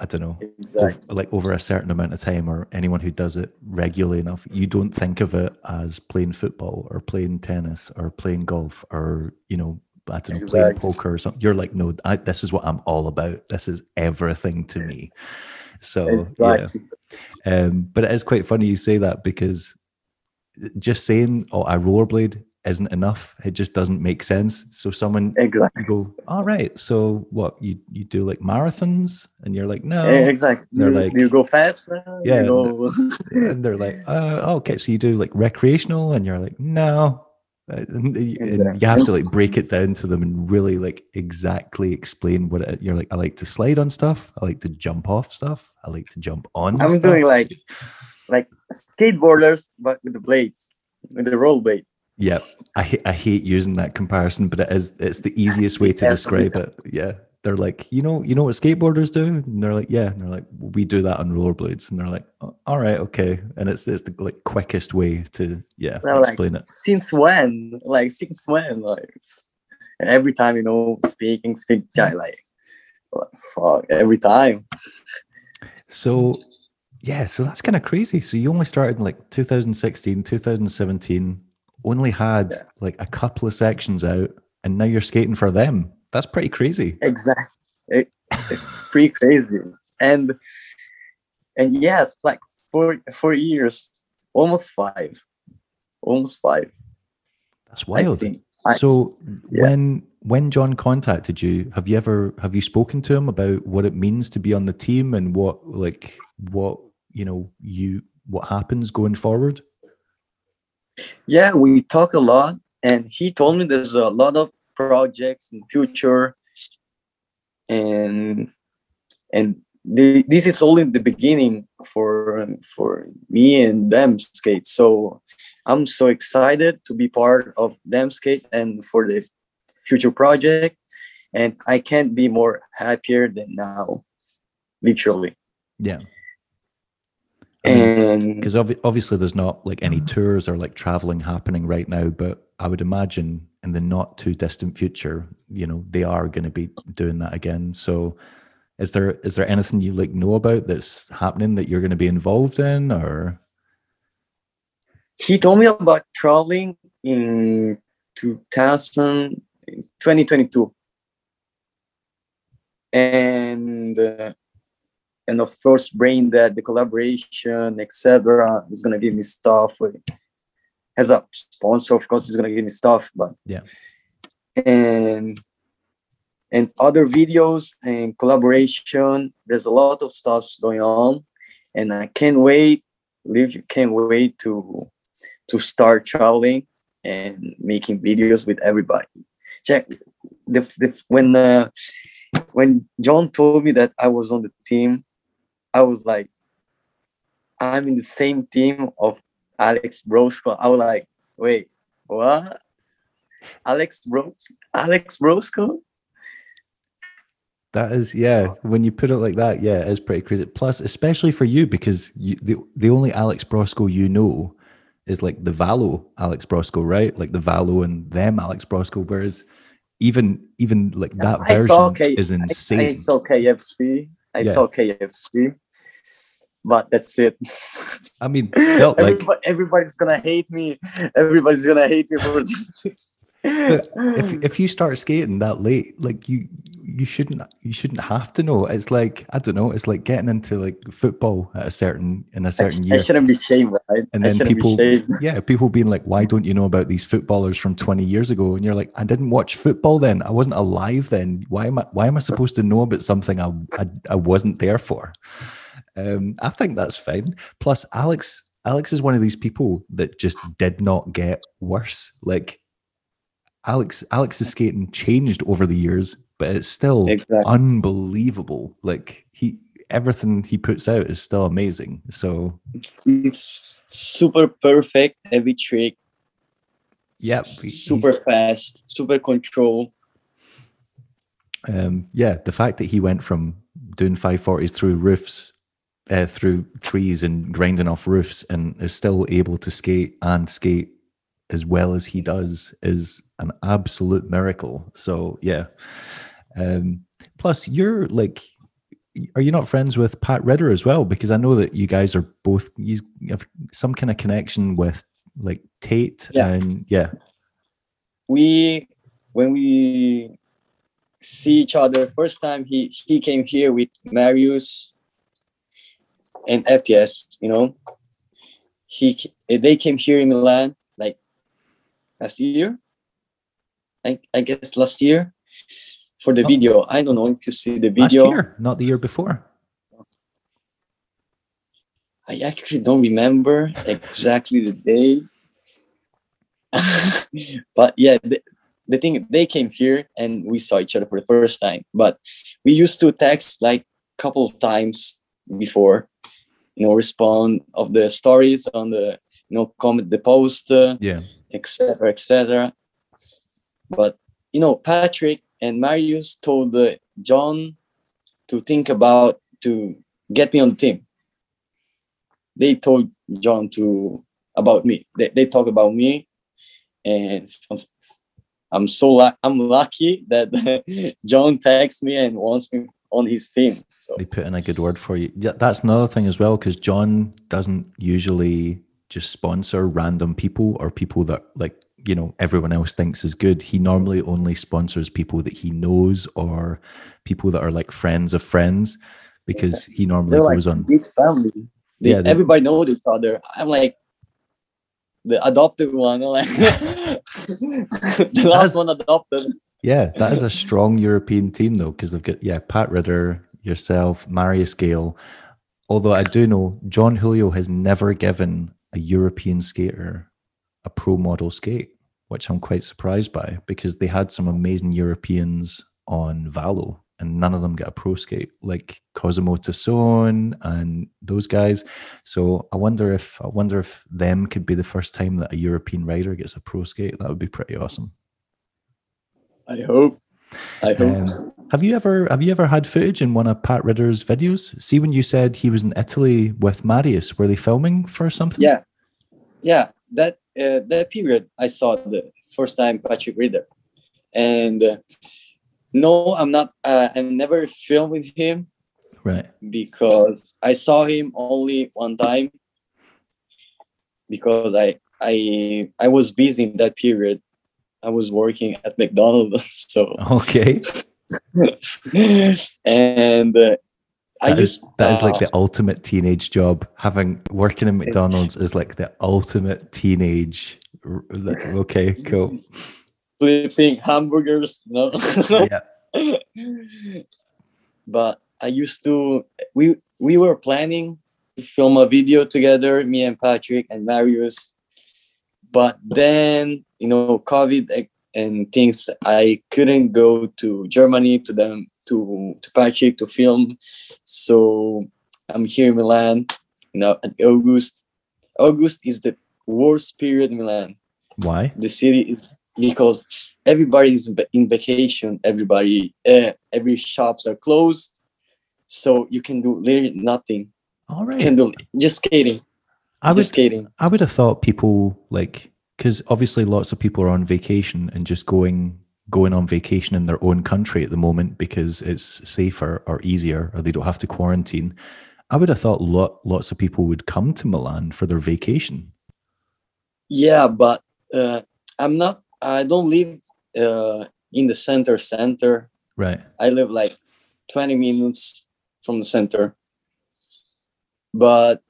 I don't know, Exactly. ov- like over a certain amount of time, or anyone who does it regularly enough, you don't think of it as playing football or playing tennis or playing golf or you know, I don't know, playing poker or something. You're like, no, I, this is what I'm all about. This is everything to me. So yeah. Um, but it is quite funny you say that because just saying, "Oh, I rollerblade" isn't enough. It just doesn't make sense. So someone Exactly. go, "All right, so what you you do like marathons?" And you're like, "No," Eh, Exactly. they're like- do you go faster? Yeah, go, and they're like, uh, "Okay, so you do like recreational?" And you're like, "No." Uh, And, and you have to like break it down to them and really like exactly explain what it, you're like. I like to slide on stuff. I like to jump off stuff. I like to jump on. I'm stuff." doing like like skateboarders, but with the blades, with the roll blade. Yeah, I I hate using that comparison, but it is it's the easiest way to describe it. Yeah, they're like, you know, you know what skateboarders do, and they're like, yeah, and they're like, we do that on rollerblades, and they're like, "Oh, all right, okay, and it's it's the like quickest way to yeah They're like, explain it. Since when? Like (laughs) since when? Like and every time you know speaking, speak mm. like like fuck every time. So yeah, so that's kind of crazy. So you only started in like 2016, 2017, only had Yeah. like a couple of sections out, and now you're skating for them. That's pretty crazy. Exactly. It, it's pretty crazy. And and yes, like four four years, almost five, almost five. That's wild. I- so yeah. when when John contacted you, have you ever have you spoken to him about what it means to be on the team and what like what you know you what happens going forward? Yeah, we talk a lot, and he told me there's a lot of projects in future, and and the, this is only the beginning for for me and them skate. So I'm so excited to be part of them skate and for the future project, and I can't be more happier than now, literally. Yeah. And Because obviously there's not like any tours or like traveling happening right now, but I would imagine in the not too distant future, you know, they are going to be doing that again. So is there is there anything you like know about that's happening that you're going to be involved in or he told me about traveling in 2000, 2022 and uh, and of course brain that the collaboration etc is gonna give me stuff as a sponsor of course he's gonna give me stuff but Yeah. and and other videos and collaboration there's a lot of stuff going on and i can't wait literally can't wait to to start traveling and making videos with everybody. Check the, the when uh, when John told me that I was on the team, I was like, I'm in the same team of Alex Broskow. I was like, wait, what? Alex Bros Alex Broskow? That is, yeah. When you put it like that, yeah, it is pretty crazy. Plus, especially for you, because you, the the only Alex Broskow you know is like the Valo Alex Broskow, right? Like the Valo and them Alex Broskow. Whereas even even like that I version saw K- is I, insane. I saw KFC. I Yeah. saw KFC. But that's it. I mean, (laughs) like Everybody, everybody's gonna hate me. Everybody's gonna hate me for this. (laughs) (laughs) if if you start skating that late, like you you shouldn't you shouldn't have to know. It's like I don't know. It's like getting into like football at a certain in a certain sh- year. I shouldn't be shamed, right? and I then people (laughs) yeah people being like why don't you know about these footballers from 20 years ago and you're like i didn't watch football then i wasn't alive then why am i why am i supposed to know about something i i, I wasn't there for um i think that's fine plus alex alex is one of these people that just did not get worse like alex alex's skating changed over the years but it's still Exactly. unbelievable like he everything he puts out is still amazing so It's, it's super perfect. Every trick. Yep, Super fast. Super control. um, yeah, the fact that he went from doing 540s through roofs, uh, through trees and grinding off roofs and is still able to skate and skate as well as he does is an absolute miracle. So, yeah. Um, plus, you're like, are you not friends with Pat Ridder as well? Because I know that you guys are both you have some kind of connection with like Tate Yeah. and yeah. we when we see each other first time he he came here with marius and fts you know he they came here in milan last year i, I guess last year for the Oh. video i don't know if you see the Last video year, not the year before. i actually don't remember exactly the day (laughs) but yeah the, the thing they came here and we saw each other for the first time but we used to text like a couple of times before you know respond of the stories on the you know comment the post uh, Yeah. Etc etc but you know patrick and marius told uh, john to think about to get me on the team they told john to about me they, they talk about me and I'm, I'm so I'm lucky that (laughs) John texts me and wants me on his team. So They put in a good word for you. Yeah, that's another thing as well, because John doesn't usually just sponsor random people or people that like you know everyone else thinks is good. He normally only sponsors people that he knows or people that are like friends of friends, because he normally they're like goes on. big family. They, Yeah, they- everybody knows each other. I'm like the adopted one. Like (laughs) the last one adopted. Yeah, that is a strong European team though, because they've got yeah Pat Ridder, yourself, Marius Gale. Although I do know John Julio has never given a European skater a pro model skate, which I'm quite surprised by because they had some amazing Europeans on Valo and none of them get a pro skate like Cosimo Tasson and those guys. So I wonder if I wonder if them could be the first time that a European rider gets a pro skate. That would be pretty awesome. I hope. I hope. Um, have you ever have you ever had footage in one of Pat Ridder's videos? See when you said he was in Italy with Marius, were they filming for something? yeah, yeah. That uh, that period, I saw the first time Patrick Ritter, and uh, no, I'm not. Uh, I never filmed with him Right. because I saw him only one time because I I I was busy in that period. I was working at McDonald's, (laughs) so Okay. (laughs) and uh, I That is, used that is like uh, the ultimate teenage job. Having working in McDonald's is like the ultimate teenage. like, (laughs) Okay, cool. flipping hamburgers. No, (laughs) Yeah. but I used to. We we were planning to film a video together, me and Patrick and Marius. But then you know, COVID and- things. I couldn't go to Germany to them to to Patrick to film. So I'm here in Milan. You know, at August. August is the worst period in Milan Why? the city is because everybody is in vacation everybody uh, every shops are closed so you can do literally nothing All right, you can do just skating I was skating I would have thought people like because obviously lots of people are on vacation and just going going on vacation in their own country at the moment because it's safer or easier or they don't have to quarantine. I would have thought lot, lots of people would come to Milan for their vacation. yeah but uh, i'm not i don't live uh, in the center center Right. i live like 20 minutes from the center but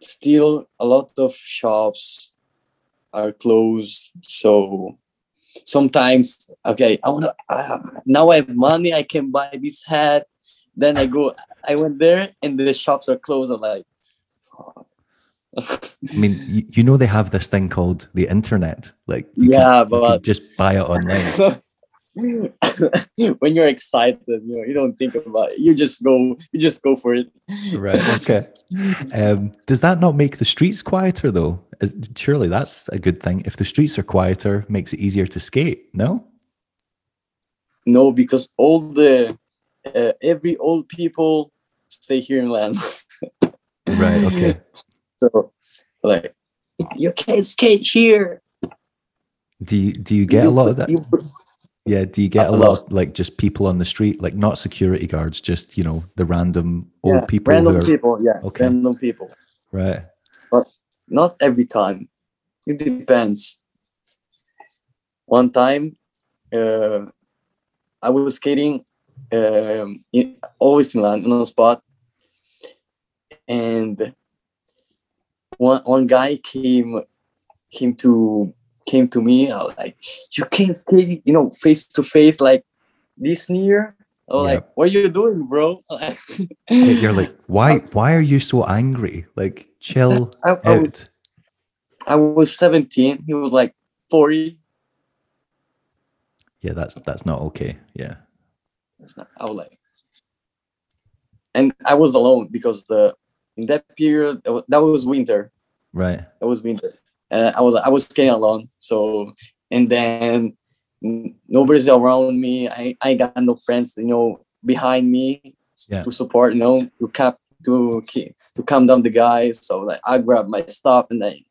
still a lot of shops are closed so sometimes okay i want to uh, now i have money i can buy this hat then i go i went there and the shops are closed i'm like. I mean, you, you know they have this thing called the internet. Like you Yeah, can, you can but- just buy it online. (laughs) (laughs) when you're excited you know you don't think about it you just go you just go for it right. Okay. Um, does that not make the streets quieter though? Is, surely that's a good thing. If the streets are quieter, makes it easier to skate. No. No, because all the uh, every old people stay here in land. (laughs) Right. Okay. (laughs) so, like, you can't skate here. Do you do you get a lot of that? You- Yeah. Do you get a A lot of, like just people on the street, like not security guards, just you know the random old Yeah, people random are people. Yeah, Okay. random people. right? but Not every time. It depends. One time, uh, I was skating, um, in, always Milan on the spot, and one one guy came came to came to me. I was like, "You can't skate, you know, face to face like this near." I was Yeah. like, "What are you doing, bro?" You're (laughs) like, why? Why are you so angry? Like, chill I, I, was- out. I was 17. He was like 40. Yeah, that's that's not okay. Yeah. It's not, I was like, and I was alone because the in that period that that was winter. Right. That was winter, and I was I was skating alone. So and then nobody's around me. I I got no friends, you know, behind me Yeah. to support, you know, to cap to keep to calm down the guys. So like I grabbed my stuff and I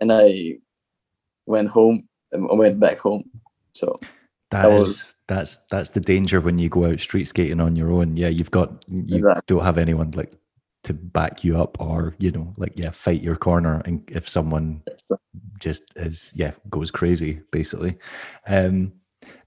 and I went home and I went back home. So That That is was- that's that's the danger when you go out street skating on your own. Yeah, you've got you Exactly. don't have anyone like to back you up or you know like yeah fight your corner and if someone just is yeah goes crazy basically. Um,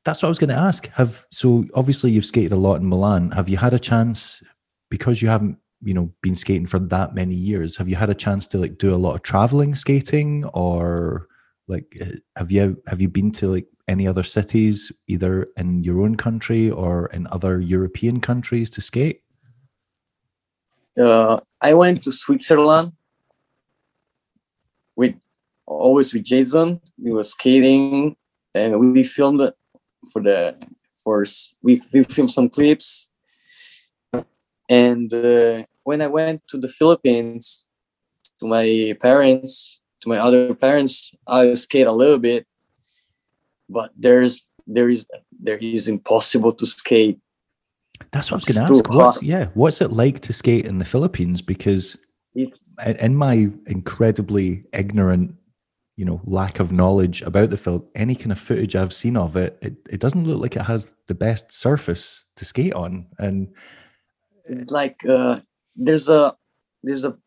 that's what I was going to ask. Have so obviously you've skated a lot in Milan. Have you had a chance because you haven't you know been skating for that many years? Have you had a chance to like do a lot of traveling skating or like uh, have you have you been to like any other cities either in your own country or in other european countries to skate uh, I went to Switzerland with always with Jason. We were skating and we filmed for the for we we filmed some clips. And uh, when I went to the Philippines to my parents, to my other parents, I skate a little bit, but there's there is there is impossible to skate. That's what i was going to ask. what's yeah what's it like to skate in the philippines? Because in my incredibly ignorant you know lack of knowledge about the film any kind of footage i've seen of it it, it doesn't look like it has the best surface to skate on. And it's like uh, there's a there's a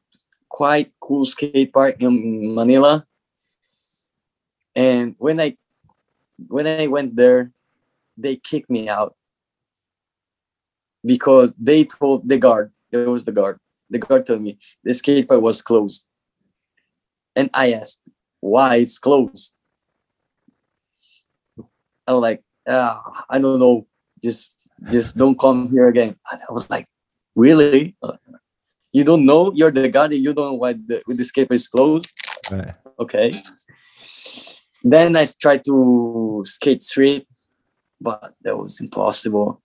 quite cool skate park in Manila, and when I when I went there, they kicked me out because they told the guard there was the guard the guard told me the skate park was closed, and I asked why it's closed. I was like, ah, I don't know, just just don't come here again. I was like, really? You don't know? You're the guard. and You don't know why the, the escape is closed. right Okay. Then I tried to skate street, but that was impossible.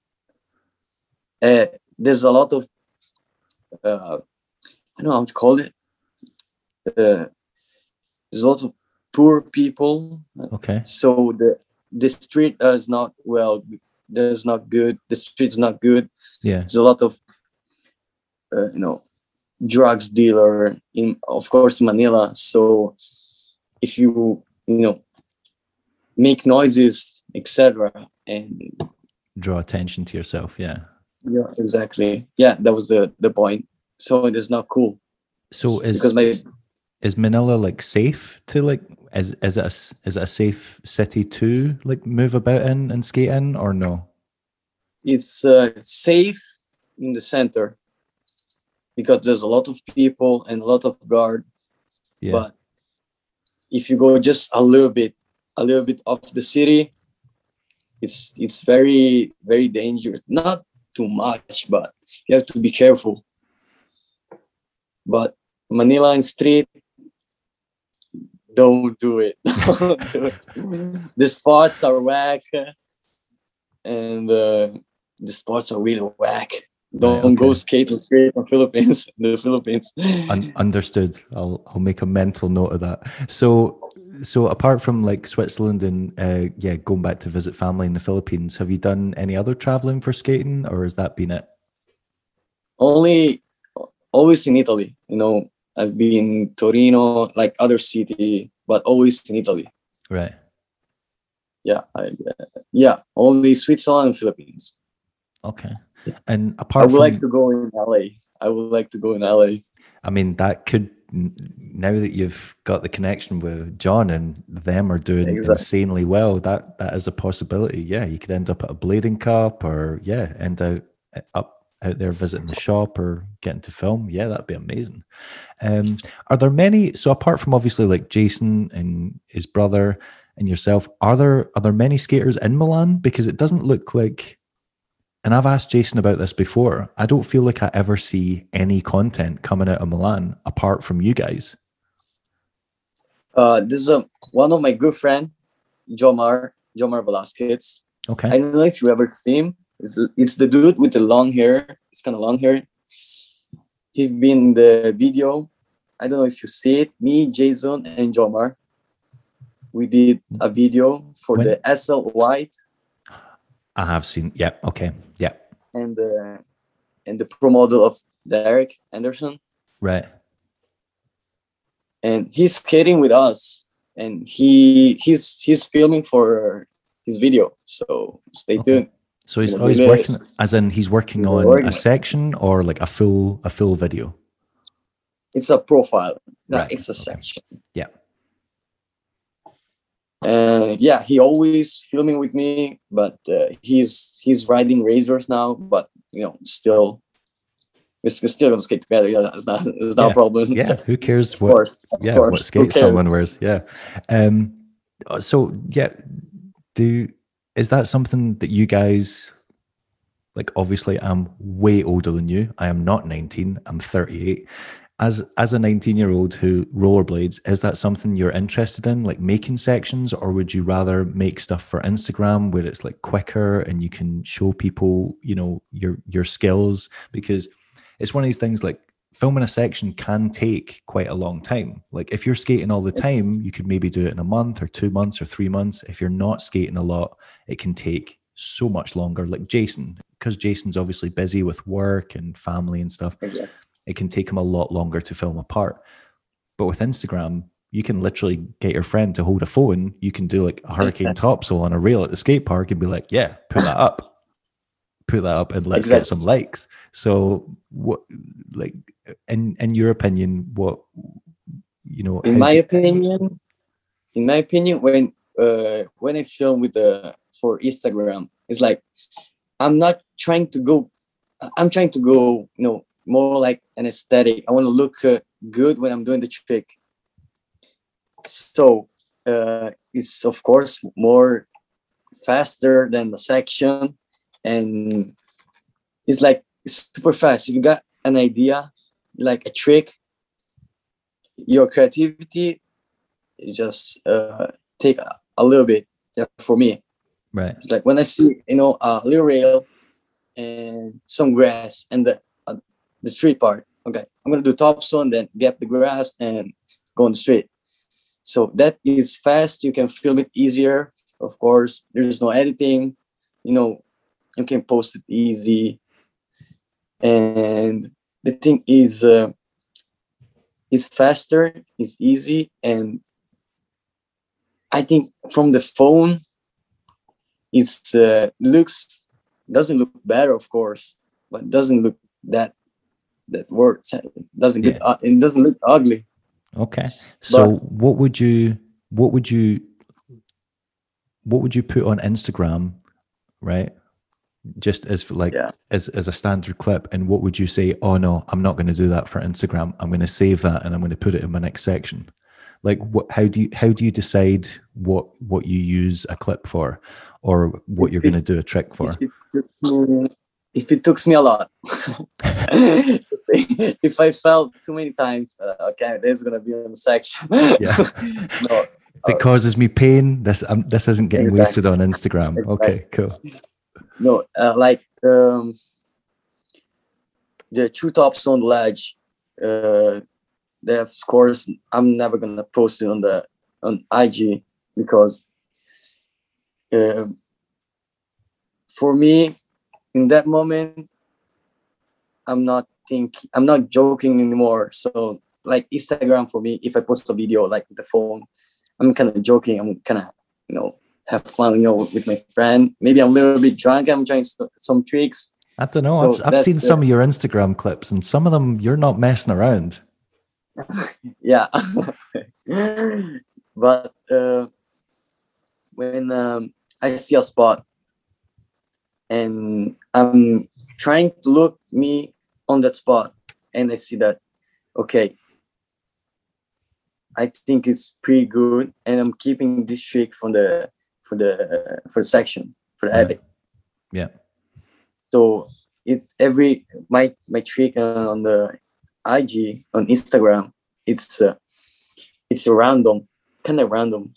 Uh, there's a lot of, uh, I don't know how to call it. Uh, there's a lot of poor people. Okay. So the the street is not well there's not good. The street's not good. Yeah. There's a lot of uh, you know drugs dealer in of course manila. So if you you know make noises etc and draw attention to yourself yeah yeah exactly. Yeah that was the the point. So it is not cool. So is because my is Manila like safe to like is is it a, is it a safe city to like move about in and skate in or no? it's uh, safe in the center because there's a lot of people and a lot of guard. Yeah. but if you go just a little bit a little bit off the city it's it's very very dangerous. Not too much but you have to be careful. But manila and street (laughs) don't do it. The spots are whack and uh, the spots are really whack don't go okay. skate on street (laughs) in philippines the philippines Un- understood. I'll I'll make a mental note of that. So so apart from like Switzerland and uh, yeah, going back to visit family in the Philippines, have you done any other traveling for skating, or has that been it? only always in Italy. You know, I've been Torino, like other city, but always in Italy. Right. yeah, I, uh, yeah, only Switzerland and Philippines. Okay. And apart, I would from, like to go in LA. I would like to go in LA. I mean, that could now that you've got the connection with John and them are doing Exactly. insanely well. That that is a possibility. Yeah, you could end up at a blading cup, or yeah, end out up out there visiting the shop or getting to film. Yeah, that'd be amazing. Um, are there many? So apart from obviously like Jason and his brother and yourself, are there are there many skaters in Milan? Because it doesn't look like and I've asked Jason about this before. I don't feel like I ever see any content coming out of Milan apart from you guys. Uh, this is a, one of my good friend, Jomar, Jomar Velasquez. Okay. I don't know if you ever seen him. It's, it's the dude with the long hair. It's kind of long hair. He's been in the video. I don't know if you see it. Me, Jason, and Jomar. We did a video for When- the SL White I have seen. Yeah. Okay. Yeah. and the and the pro model of Derek Anderson. Right. And he's skating with us. And he he's he's filming for his video. So stay Okay. tuned. So he's always oh, we- working, as in he's working on working. a section or like a full a full video. It's a profile. No, Right, it's a okay. section. Yeah. And yeah he always filming with me but uh, he's he's riding razors now but you know still we're still gonna skate together yeah it's not it's not Yeah, a problem Yeah. (laughs) Who cares of what? course of yeah, course. what Who skates someone wears. Yeah. Um. uh, So yeah, do is that something that you guys like? Obviously, I'm way older than you. I am not 19. I'm 38. As as a 19 year old who rollerblades, is that something you're interested in, like making sections, or would you rather make stuff for Instagram where it's like quicker and you can show people, you know, your your skills? Because it's one of these things like filming a section can take quite a long time. Like if you're skating all the time, you could maybe do it in a month or two months or three months. If you're not skating a lot, it can take so much longer. Like Jason, because Jason's obviously busy with work and family and stuff, Yeah. It can take them a lot longer to film a part. But with Instagram, you can literally get your friend to hold a phone. You can do like a hurricane Exactly. topsoul on a reel at the skate park and be like, yeah, put that up. Put that up and let's get some likes. So what like in in your opinion, what you know in my do- opinion in my opinion when uh when i film with the for instagram it's like i'm not trying to go i'm trying to go you know more like an aesthetic i want to look uh, good when i'm doing the trick so uh it's of course more faster than the section and it's like it's super fast if you got an idea like a trick your creativity it just uh, take a, a little bit yeah, for me. right. It's like when I see you know a little rail and some grass and the the street part. Okay, I'm gonna do topsoul and then gap the grass and go on the street. So that is fast. You can film it easier. Of course, there's no editing. You know, you can post it easy. And the thing is, uh, it's faster, it's easy, and I think from the phone, it's uh, looks doesn't look better, of course, but doesn't look that that works. It doesn't look, Yeah. uh, it doesn't look ugly. Okay. So what would you what would you what would you put on Instagram, right? Just as like Yeah. as as a standard clip, and what would you say? Oh no, I'm not going to do that for Instagram. I'm going to save that and I'm going to put it in my next section. Like, what? How do you how do you decide what what you use a clip for, or what you're going to do a trick for? If it, me, if it took me a lot, (laughs) (laughs) (laughs) if I fell too many times, uh, okay, this is gonna be on the section. Yeah. (laughs) no, If it causes me pain, this um, this isn't getting Exactly. wasted on Instagram. Okay, cool. no, uh, like um, the two tops on the ledge. Uh, that of course I'm never gonna post it on the on IG because um, for me in that moment I'm not think I'm not joking anymore. So like Instagram for me, if I post a video like the phone, I'm kind of joking. I'm kind of you know have fun, you know, with my friend. Maybe I'm a little bit drunk. I'm trying some, tricks. I don't know. So I've, I've seen the- some of your Instagram clips, and some of them you're not messing around. (laughs) yeah (laughs) but uh, when um, i see a spot and i'm trying to look me on that spot and i see that okay i think it's pretty good and i'm keeping this trick from the for the for the section for the Yeah. edit Yeah. so it every my my trick on the ig on instagram it's uh, it's random kind of random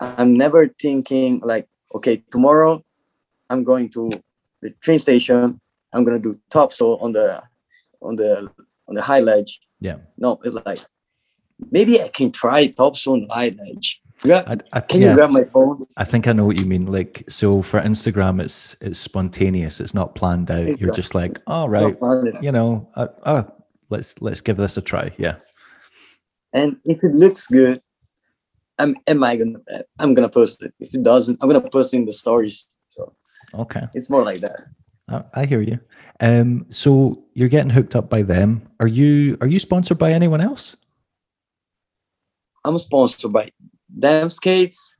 i'm never thinking like okay tomorrow i'm going to the train station i'm gonna do topsoul on the on the on the high ledge Yeah. no it's like maybe i can try topsoul on the high ledge grab, I, I, can yeah, you grab my phone I think I know what you mean. Like, so for Instagram, it's it's spontaneous. It's not planned out. You're just like, all right, you know, uh, uh, let's let's give this a try. Yeah. and if it looks good i'm am i gonna i'm gonna post it if it doesn't i'm gonna post in the stories so Okay. it's more like that I, I hear you. Um, so you're getting hooked up by them. Are you are you sponsored by anyone else? i'm sponsored by Them Skates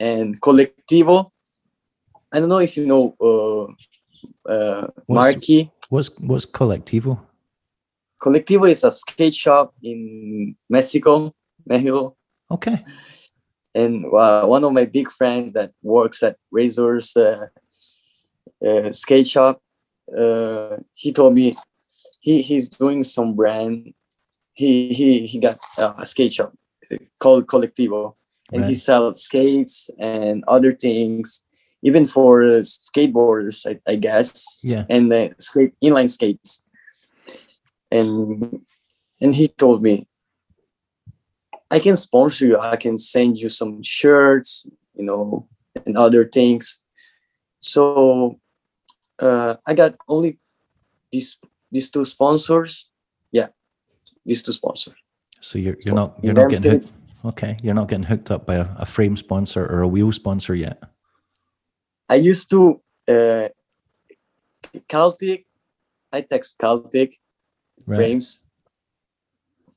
and Collectivo. I don't know if you know uh, uh, What's- Marky. What's what's Collectivo? Collectivo is a skate shop in Mexico, Mexico. Okay. And uh, one of my big friends that works at Razor's uh, uh, skate shop, uh, he told me he, he's doing some brand. He he he got uh, a skate shop called Colectivo, and he sells skates and other things, even for uh, skateboarders, I, I guess, Yeah. and uh, skate inline skates. And and he told me, I can sponsor you. I can send you some shirts, you know, and other things. So uh, I got only these these two sponsors. Yeah, these two sponsors. So you're you're not you're not getting hooked. Okay, you're not getting hooked up by a, a frame sponsor or a wheel sponsor yet. I used to uh, Kaltik. I text Kaltik Right. frames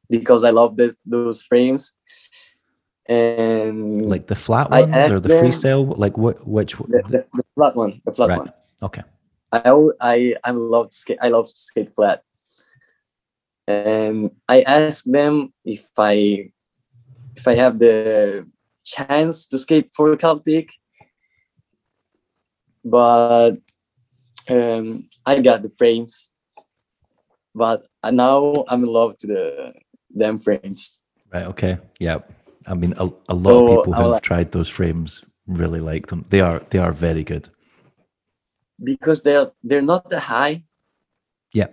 because I love this, those frames. And Like the flat ones or the them- freestyle? Like what? Which? the, the, the flat one, the flat right. one. Okay. I I I love skate. I love skate flat, and I asked them if I if I have the chance to skate for Kaltik, but um, I got the frames. But now I'm in love to the them frames. Right. Okay. Yeah. I mean, a, a lot So, of people who have like- tried those frames really like them. They are they are very good. Because they're they're not that high Yeah.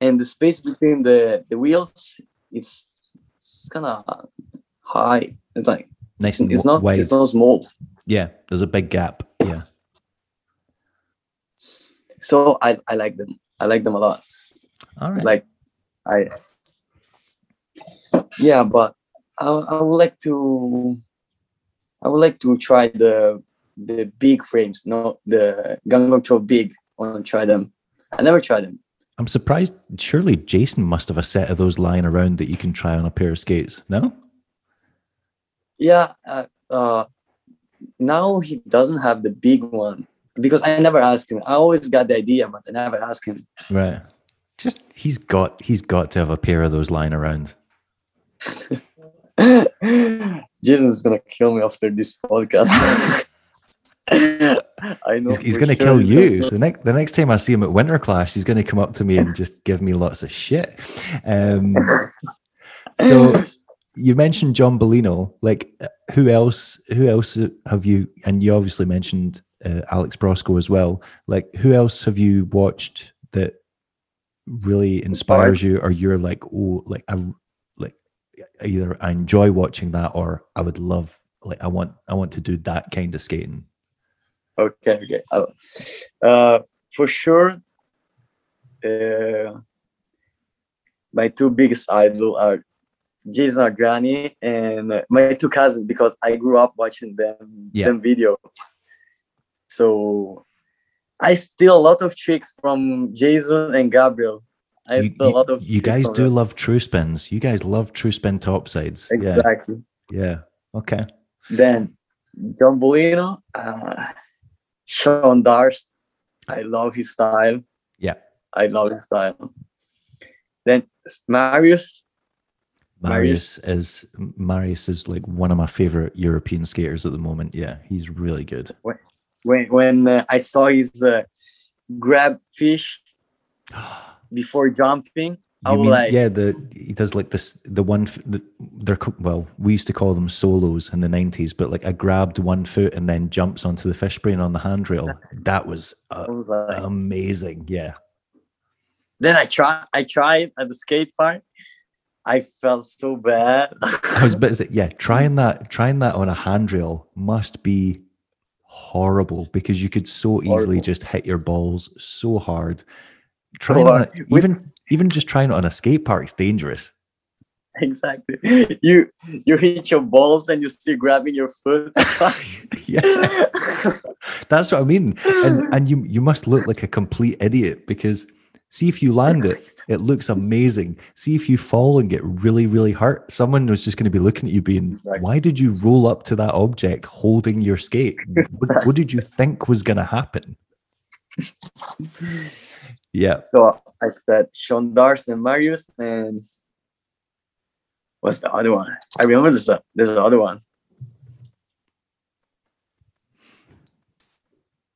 and the space between the the wheels it's, it's kind of high it's like Nice it's, and it's not wide. it's not small Yeah. There's a big gap. Yeah. so i i like them i like them a lot All right. it's like i yeah but I, I would like to i would like to try the the big frames no the gun control big i want to try them i never tried them I'm surprised. Surely Jason must have a set of those lying around that you can try on a pair of skates. No. Yeah, uh, uh, now he doesn't have the big one because I never asked him. I always got the idea, but I never asked him. Right. Just he's got he's got to have a pair of those lying around. (laughs) Jason's gonna kill me after this podcast. (laughs) I know He's, he's going to sure kill you. gonna- The next the next time I see him at Winter Clash, he's going to come up to me and just give me lots of shit. Um, (laughs) so you mentioned John Bolino. Like, uh, who else? Who else have you? And you obviously mentioned uh, Alex Broskow as well. Like, who else have you watched that really inspires you, or you're like, oh, like I like either I enjoy watching that, or I would love, like, I want, I want to do that kind of skating. Okay, okay. Uh, uh, for sure, uh, my two biggest idol are Jason Adriani and my two cousins because I grew up watching them Yeah. them videos. So I steal a lot of tricks from Jason and Gabriel. I You, steal a lot of you guys do them. love true spins. You guys love true spin topsouls. Yeah. exactly. Yeah. Okay. Then John Bolino, uh, Sean Darst. I love his style. Yeah. I love his style. Then Marius, Marius is Marius is like one of my favorite European skaters at the moment. Yeah, he's really good. when when uh, I saw his uh, grab fish (gasps) before jumping, You was mean like, yeah? The he does like this. The one the, they're well, we used to call them solos in the nineties, but like I grabbed one foot and then jumps onto the fish brain on the handrail. That was uh, was like- amazing. Yeah, then I try I tried at the skate park. I felt so bad. I was (laughs) but yeah, trying that trying that on a handrail must be horrible because you could so easily Horrible. just hit your balls so hard. Trying on hard. a, With- even even just trying it on a skate park is dangerous. exactly. You you hit your balls and you're still grabbing your foot. (laughs) (laughs) yeah, that's what I mean. And and you you must look like a complete idiot because see if you land it, it looks amazing. See if you fall and get really really hurt, someone was just going to be looking at you, being. "Why did you roll up to that object holding your skate? What, what did you think was going to happen?" (laughs) Yeah, so I said Sean Darst and Marius and what's the other one? I remember this. a there's the other one.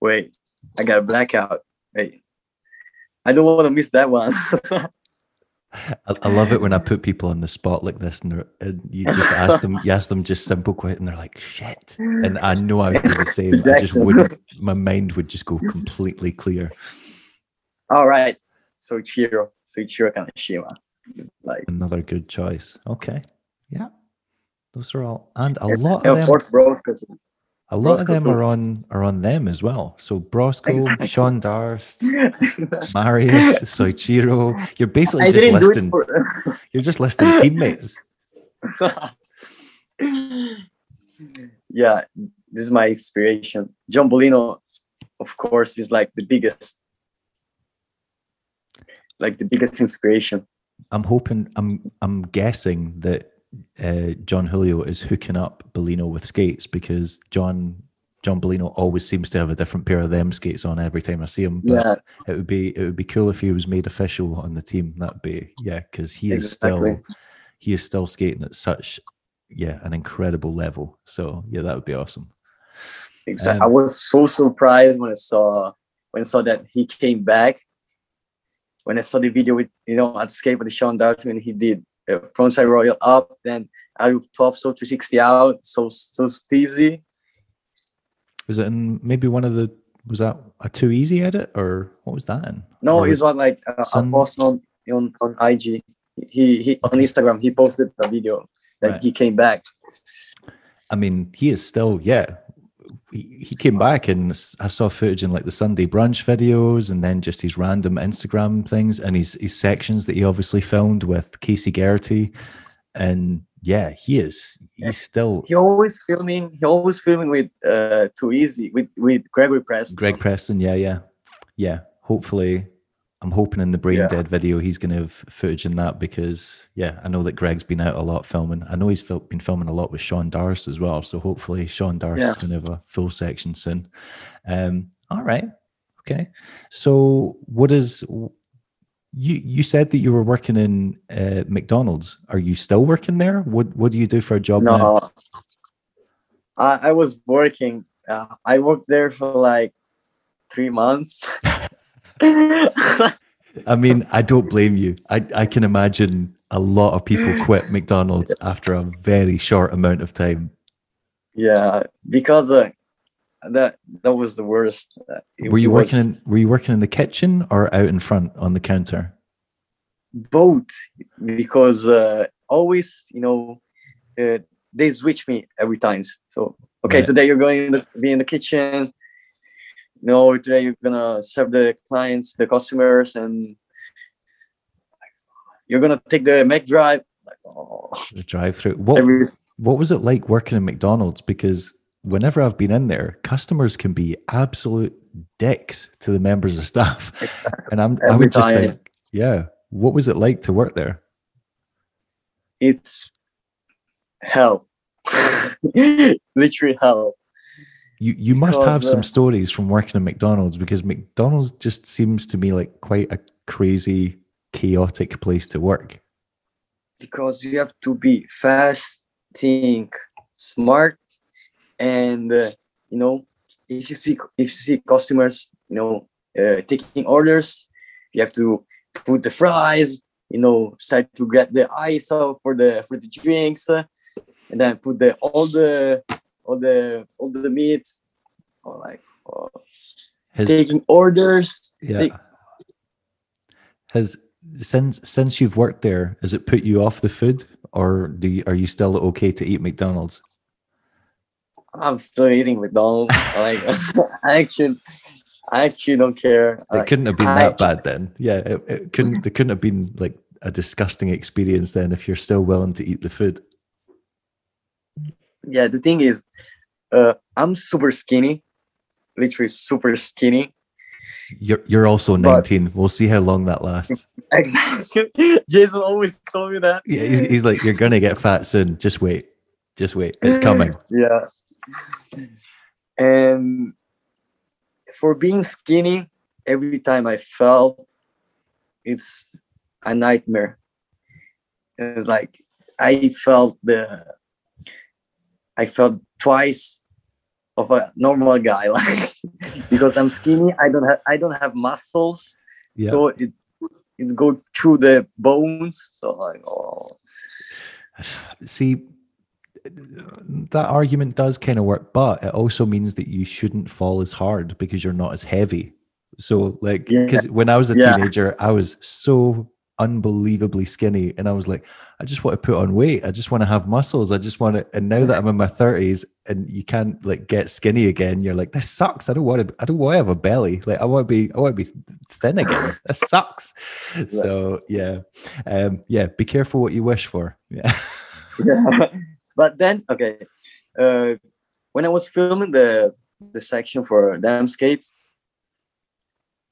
Wait, I got a blackout. Wait. I don't want to miss that one. (laughs) I, I love it when I put people on the spot like this, and, and you just ask them, you ask them just simple questions, and they're like, "Shit," and I know I would do the same. I just wouldn't. My mind would just go completely clear. All right. Soichiro, Soichiro Kaneshima. Like Another good choice. Okay, yeah, those are all, and a lot of of them, Broskow. a lot of them too. are on are on them as well. So Broskow, Exactly. Sean Darst, (laughs) Marius, Soichiro. You're basically I just listing. for (laughs) You're just listing teammates. (laughs) yeah, this is my inspiration. John Bolino, of course, is like the biggest, like the biggest inspiration. I'm hoping. I'm. I'm guessing that uh, John Julio is hooking up Bolino with skates because John John Bolino always seems to have a different pair of them skates on every time I see him. But Yeah, it would be it would be cool if he was made official on the team. That'd be yeah, because he is still he is still skating at such yeah an incredible level. So yeah, that would be awesome. exactly. Um, I was so surprised when I saw when I saw that he came back. When I saw the video with you know at skate with Sean Darton and he did uh, frontside royal up, then I topsoul 360 out, so so steezy. Was it in maybe one of the was that a too easy edit or what was that in? No, Or it's what like uh, I Sun- posted on, on on IG. He he on Instagram he posted a video that Right. he came back. I mean, he is still, yeah. He, he came back and I saw footage in like the Sunday brunch videos and then just his random Instagram things and his, his sections that he obviously filmed with Casey Garrity. And yeah, he is, he's still He always filming. He always filming with uh too easy with with Gregory Preston. Greg Preston. Yeah, yeah. Yeah. Hopefully, I'm hoping in the Brain Yeah. Dead video he's going to have footage in that because, yeah, I know that Greg's been out a lot filming. I know he's fil- been filming a lot with Sean Darst as well. So hopefully, Sean Darst is going to have a full section soon. Um, all right. Okay. So, what is you? You said that you were working in uh, McDonald's. Are you still working there? What What do you do for a job now? No, I, I was working. Uh, I worked there for like three months. (laughs) (laughs) I mean, I don't blame you. I, I can imagine a lot of people quit McDonald's after a very short amount of time. yeah, because uh, that that was the worst. It- Were you was working in Were you working in the kitchen or out in front on the counter? both? Because uh, always, you know, uh, they switch me every times. So okay, Right. today you're going to be in the kitchen. No, today you're gonna serve the clients, the customers, and you're gonna take the McDrive. like, oh, The drive-through. What every what was it like working in McDonald's? Because whenever I've been in there, customers can be absolute dicks to the members of staff, (laughs) and I'm I Every would just time. think, yeah, what was it like to work there? it's hell, (laughs) literally hell. You you must have Because, some uh, stories from working in McDonald's because McDonald's just seems to me like quite a crazy, chaotic place to work. because you have to be fast, think, smart, and uh, you know if you see if you see customers, you know, uh, taking orders, you have to put the fries, you know, start to get the ice out for the for the drinks, uh, and then put the all the all the all the meat, or like Has taking orders. yeah. take- Has since since you've worked there, has it put you off the food, or do you, are you still okay to eat McDonald's? I'm still eating McDonald's. (laughs) like (laughs) I actually, I actually don't care. It Like, couldn't have been I- that bad then. Yeah, it, it couldn't. It couldn't have been like a disgusting experience then if you're still willing to eat the food. Yeah the thing is uh i'm super skinny literally super skinny You're you're also But- 19. We'll see how long that lasts. (laughs) exactly jason always told me that Yeah, he's, he's like, you're gonna get fat soon. Just wait. Just wait. It's (laughs) coming. yeah and for being skinny every time i fell it's a nightmare it's like i felt the i felt twice of a normal guy (laughs) like because i'm skinny i don't have i don't have muscles Yeah. so it it go through the bones so like oh See, that argument does kind of work, but it also means that you shouldn't fall as hard because you're not as heavy. So, like, Yeah. because when I was a Yeah. teenager, I was so unbelievably skinny, and I was like, I just want to put on weight. I just want to have muscles. I just want to. And now that I'm in my thirties, and you can't like get skinny again, you're like, this sucks. I don't want to. I don't want to have a belly. Like, I want to be. I want to be thin again. (laughs) This sucks. So yeah, um, yeah. Be careful what you wish for. (laughs) Yeah. yeah. (laughs) but then okay uh when i was filming the the section for them skates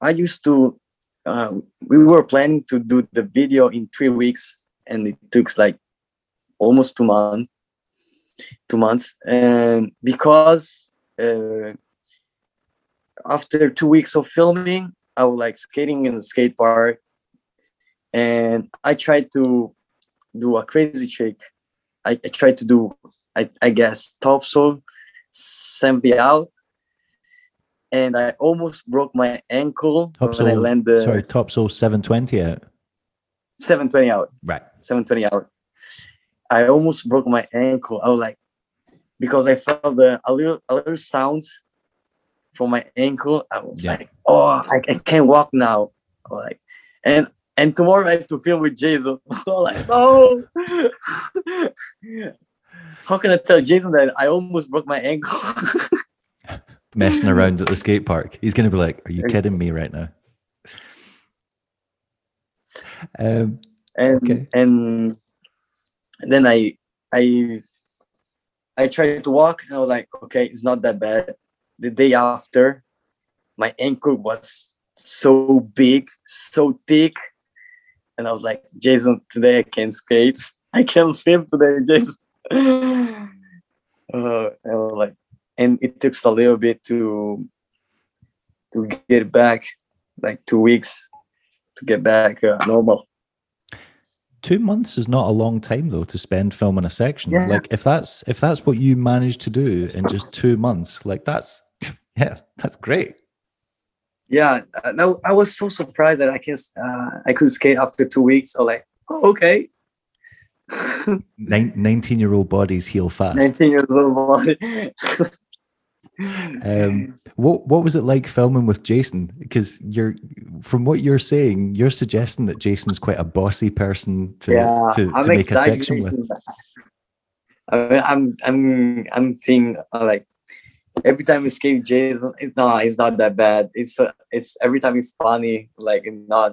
i used to um, we were planning to do the video in three weeks and it took like almost two months two months. And because uh, after two weeks of filming i was like skating in the skate park and i tried to do a crazy trick. I, I tried to do, I, I guess, topsoul, semi out, and I almost broke my ankle when I landed sorry, topsoul 720 out. 720 out, Right. 720 out. I almost broke my ankle. I was like, because I felt the a little a little sounds from my ankle. I was Yeah. like, oh, I, I can't walk now. Like, and and tomorrow I have to film with Jason. (laughs) Like, no. (laughs) How can I tell Jason that I almost broke my ankle? (laughs) Messing (laughs) around at the skate park. He's going to be like, Are you kidding me right now? Um, and Okay. and then I I I tried to walk and I was like, okay, it's not that bad. The day after, my ankle was so big, so thick, and I was like, Jason, today I can't skate. (laughs) I can't film today, Jason. (laughs) uh, I was like, and it took a little bit to to get back, like two weeks to get back uh, normal. two months is not a long time though to spend filming a section. Yeah. Like if that's if that's what you managed to do in just two months, like that's (laughs) yeah, that's great. yeah uh, no, i was so surprised that i can uh, i could skate after two weeks was like oh, okay (laughs) 19 year old bodies heal fast. 19 years old boy (laughs) Um, what what was it like filming with Jason? Because you're from what you're saying, you're suggesting that Jason's quite a bossy person to yeah to, to make a section with. I mean, i'm i'm i'm thinking uh, like every time we escape Jason, it's not it's not that bad. It's uh, it's every time it's funny, like it's not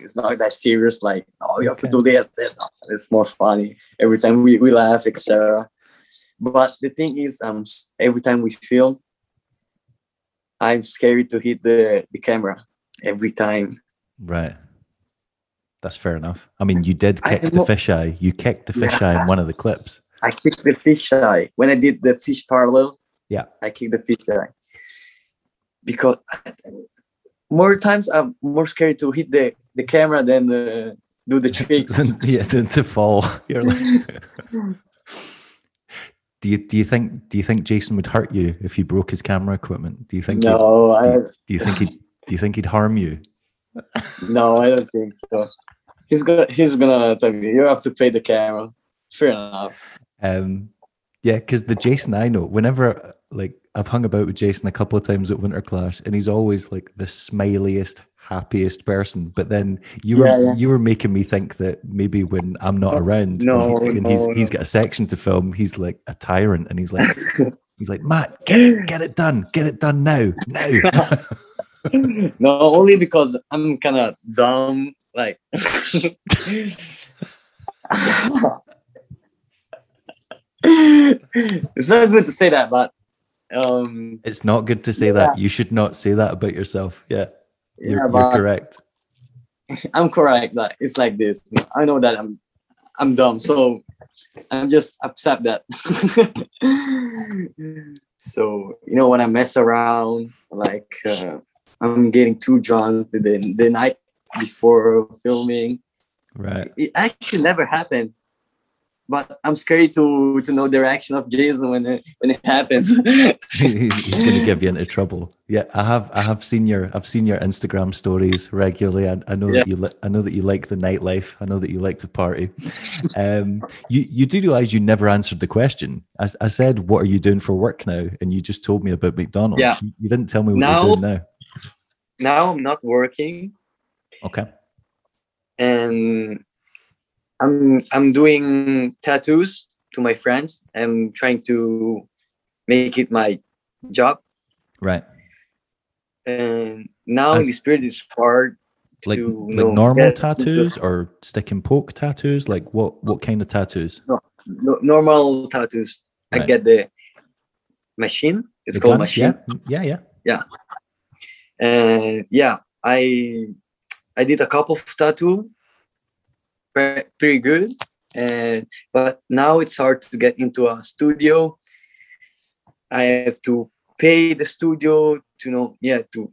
it's not that serious. Like oh, you have to do this. Then it's more funny every time we we laugh, etc. But the thing is, um, every time we film, I'm scared to hit the the camera every time. Right. That's fair enough. I mean, you did kick the fisheye. You kicked the fisheye in one of the clips. I kicked the fish eye when I did the fish parallel. Yeah. I kicked the fish eye because more times I'm more scared to hit the the camera than uh, do the (laughs) tricks. yeah, to, to fall. (laughs) You're like, (laughs) do you do you think do you think Jason would hurt you if you broke his camera equipment? Do you think? he'd- no, do, I you, do you think he do you think he'd harm you? (laughs) no, I don't think so. He's gonna he's gonna tell me you have to pay the camera. Fair enough. Um, yeah, because the Jason I know, whenever like I've hung about with Jason a couple of times at Winter Clash, and he's always like the smiliest, happiest person. But then you were Yeah, yeah. you were making me think that maybe when I'm not around, No, and, and he's no, he's no. got a section to film, he's like a tyrant, and he's like (laughs) he's like Matt, get it, get it done, get it done now, now. (laughs) no, only because I'm kind of dumb. Like, (laughs) it's not good to say that, but um, it's not good to say that. You should not say that about yourself. Yeah, you're, yeah, you're correct. (laughs) I'm correct. but it's like this. I know that I'm I'm dumb, so I'm just upset that. (laughs) so you know when I mess around, like uh, I'm getting too drunk the the night before filming. Right. it actually never happened but i'm scared to to know the reaction of jason when it when it happens (laughs) he's, going (laughs) to get you into trouble. Yeah, I have. I have seen your. I've seen your Instagram stories regularly. I, I know that you. Li- I know that you like the nightlife. I know that you like to party. Um, you you do realize you never answered the question. I, I said, "What are you doing for work now?" And you just told me about McDonald's. Yeah. You, you didn't tell me what Now- you're doing now. now i'm not working Okay. and i'm i'm doing tattoos to my friends i'm trying to make it my job Right. and now As- the spirit is hard Like to like normal tattoos or stick and poke tattoos. Like what what kind of tattoos? no, normal tattoos i get the machine it's The called gun? machine Yeah. Yeah. Yeah. Yeah. and yeah i i did a couple of tattoo pretty good. And but now it's hard to get into a studio. I have to pay the studio to know yeah to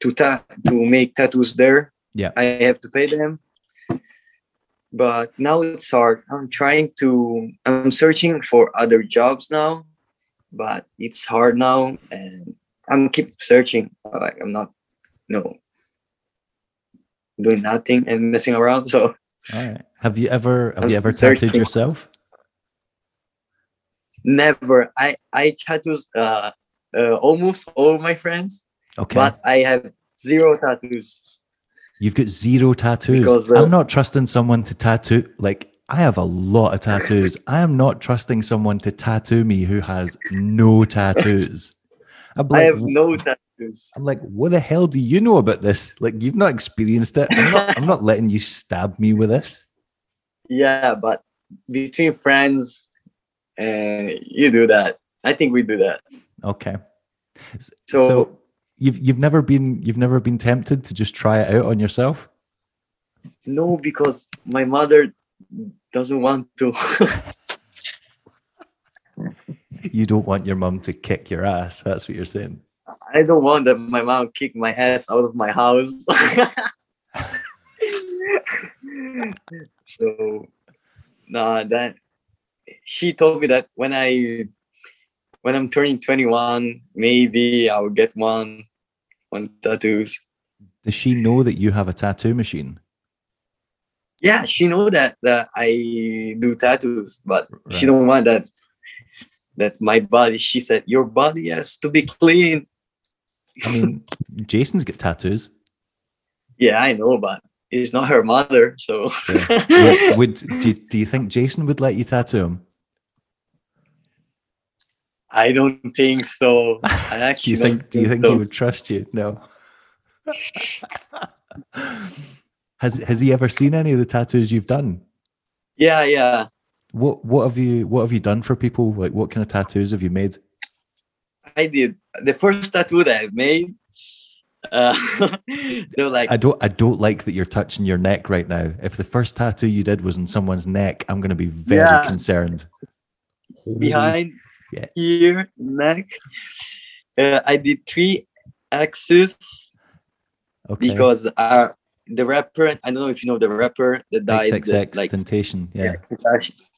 to ta- to make tattoos there. Yeah. i have to pay them. But now it's hard. I'm trying to i'm searching for other jobs now but it's hard now. And i'm keep searching. Like i'm not no doing nothing and messing around. (laughs) So All right. Have you ever have you ever tattooed yourself? never i i tattoos uh, uh almost all my friends Okay. but i have zero tattoos You've got zero tattoos. Because, uh, I'm not trusting someone to tattoo. Like, I have a lot of tattoos. I am not trusting someone to tattoo me who has no tattoos. (laughs) I'm i have no tattoos I'm like, what the hell do you know about this? Like, you've not experienced it. I'm not, I'm not letting you stab me with this. yeah but between friends and you do that i think we do that Okay. So- so you've you've never been you've never been tempted to just try it out on yourself? no because my mother doesn't want to (laughs) You don't want your mum to kick your ass. That's what you're saying. I don't want that my mom kick my ass out of my house. (laughs) so nah that she told me that when I when I'm turning 21, maybe I'll get one one tattoos. Does she know that you have a tattoo machine? Yeah, she know that that I do tattoos, but she don't want that that my body. She said your body has to be clean. I mean, Jason's got tattoos. Yeah, I know, but he's not her mother, so (laughs) Would, would do, you, do you think Jason would let you tattoo him? I don't think so. I (laughs) do actually you think? don't Do you think so. he would trust you? No. (laughs) has Has he ever seen any of the tattoos you've done? Yeah, yeah. What What have you What have you done for people? Like, what kind of tattoos have you made? I did the first tattoo that I made. Uh, (laughs) they were like, I don't I don't like that you're touching your neck right now. If the first tattoo you did was in someone's neck, I'm going to be very Yeah. concerned. behind yes. here neck. Uh, I did three X's Okay. because uh, the rapper. I don't know if you know the rapper that died. XXX like Temptation. Yeah.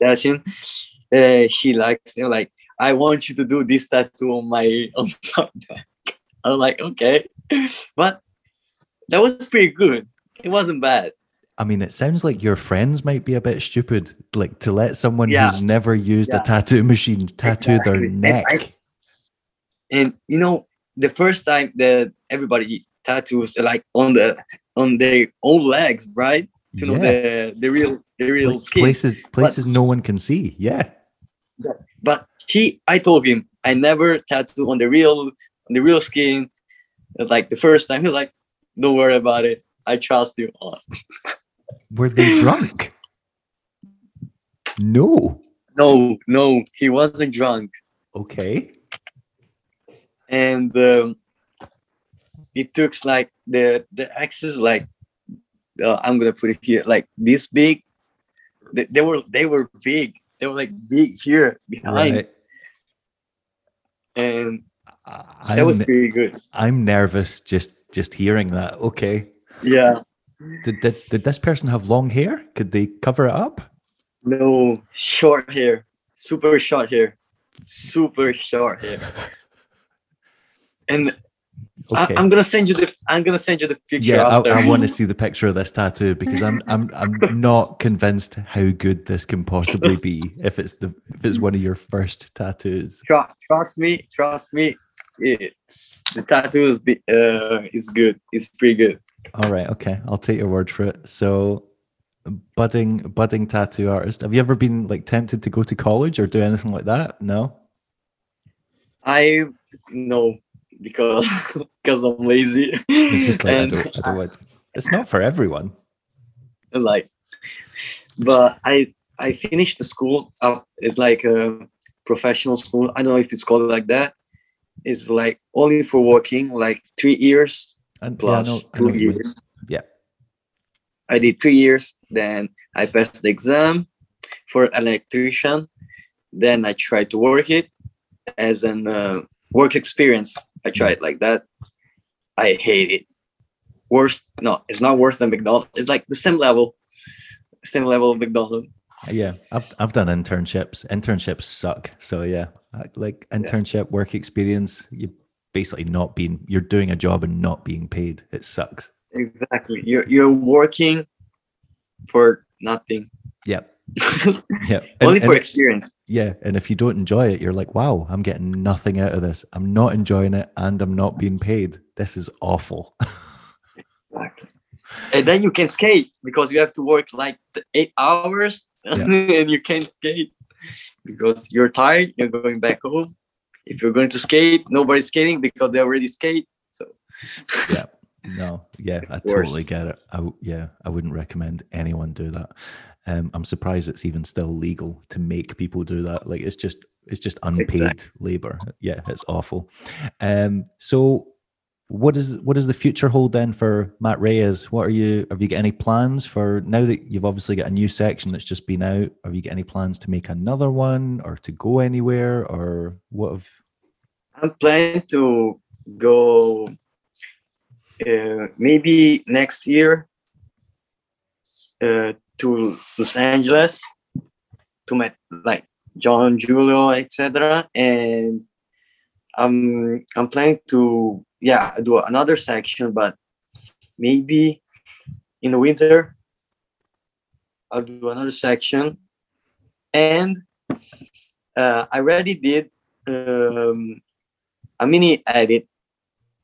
Kardashian. Uh, she likes. They were like, I want you to do this tattoo on my (laughs) on my neck. I was like, okay, but that was pretty good. It wasn't bad. I mean, it sounds like your friends might be a bit stupid, like to let someone Yeah. who's never used a tattoo machine tattoo their Exactly. And I- neck. and you know the first time that everybody tattoos like on the on their own legs right to know the the real the real Like skin places places no one can see. Yeah. but he i told him i never tattoo on the real on the real skin like the first time he's like don't worry about it i trust you (laughs) Were they drunk? No. no no he wasn't drunk Okay. and um, it took like the the axes like uh, I'm gonna put it here like this big. They, they were they were big. They were like big here behind, Right. And I- that was I'm, pretty good. I'm nervous just just hearing that. Okay. Yeah. Did, did did this person have long hair? Could they cover it up? No short hair, super short hair, super short hair. (laughs) And Okay. I, am gonna send you the I'm gonna send you the picture yeah, I. I want to see the picture of this tattoo because I'm I'm I'm (laughs) not convinced how good this can possibly be if it's the if it's one of your first tattoos. Tru- trust me, trust me. It, the tattoo is be- uh is good. It's pretty good. All right, okay, I'll take your word for it. So, budding budding tattoo artist. Have you ever been like tempted to go to college or do anything like that? No. I know because (laughs) because I'm lazy. It's just like I and don't, I don't want- It's not for everyone. I was like, but I I finished the school. Uh, it's like a professional school. I don't know if it's called like that. It's like only for working, like three years And plus yeah, I know, I know two years. Yeah. I did three years. Then I passed the exam for an electrician. Then I tried to work it as an uh, work experience. I tried like that. I hate it. Worse, no, it's not worse than McDonald's. It's like the same level, same level of McDonald's. Yeah, I've I've done internships. Internships suck. So yeah, like internship work experience, you basically not being you're doing a job and not being paid. It sucks. Exactly. You're you're working for nothing. Yep. (laughs) Yeah. Only And- for and- experience. Yeah, and if you don't enjoy it, you're like, wow, I'm getting nothing out of this. I'm not enjoying it, and I'm not being paid. This is awful. Exactly. And then you can skate because you have to work like eight hours (laughs) and you can't skate because you're tired. You're going back home. If you're going to skate, nobody's skating because they already skate. So (laughs) yeah. No. Yeah, I totally get it. I yeah, I wouldn't recommend anyone do that. Um, I'm surprised it's even still legal to make people do that. Like it's just it's just unpaid Exactly. labor. Yeah, it's awful. Um, so what is what does the future hold then for Matt Reyes? What are you have you got any plans for now that you've obviously got a new section that's just been out? Have you got any plans to make another one or to go anywhere or what have I'm planning to go uh, maybe next year uh, to Los Angeles to meet like John Julio, etc. And I'm I'm planning to yeah do another section, but maybe in the winter I'll do another section. And uh, I already did um, a mini edit.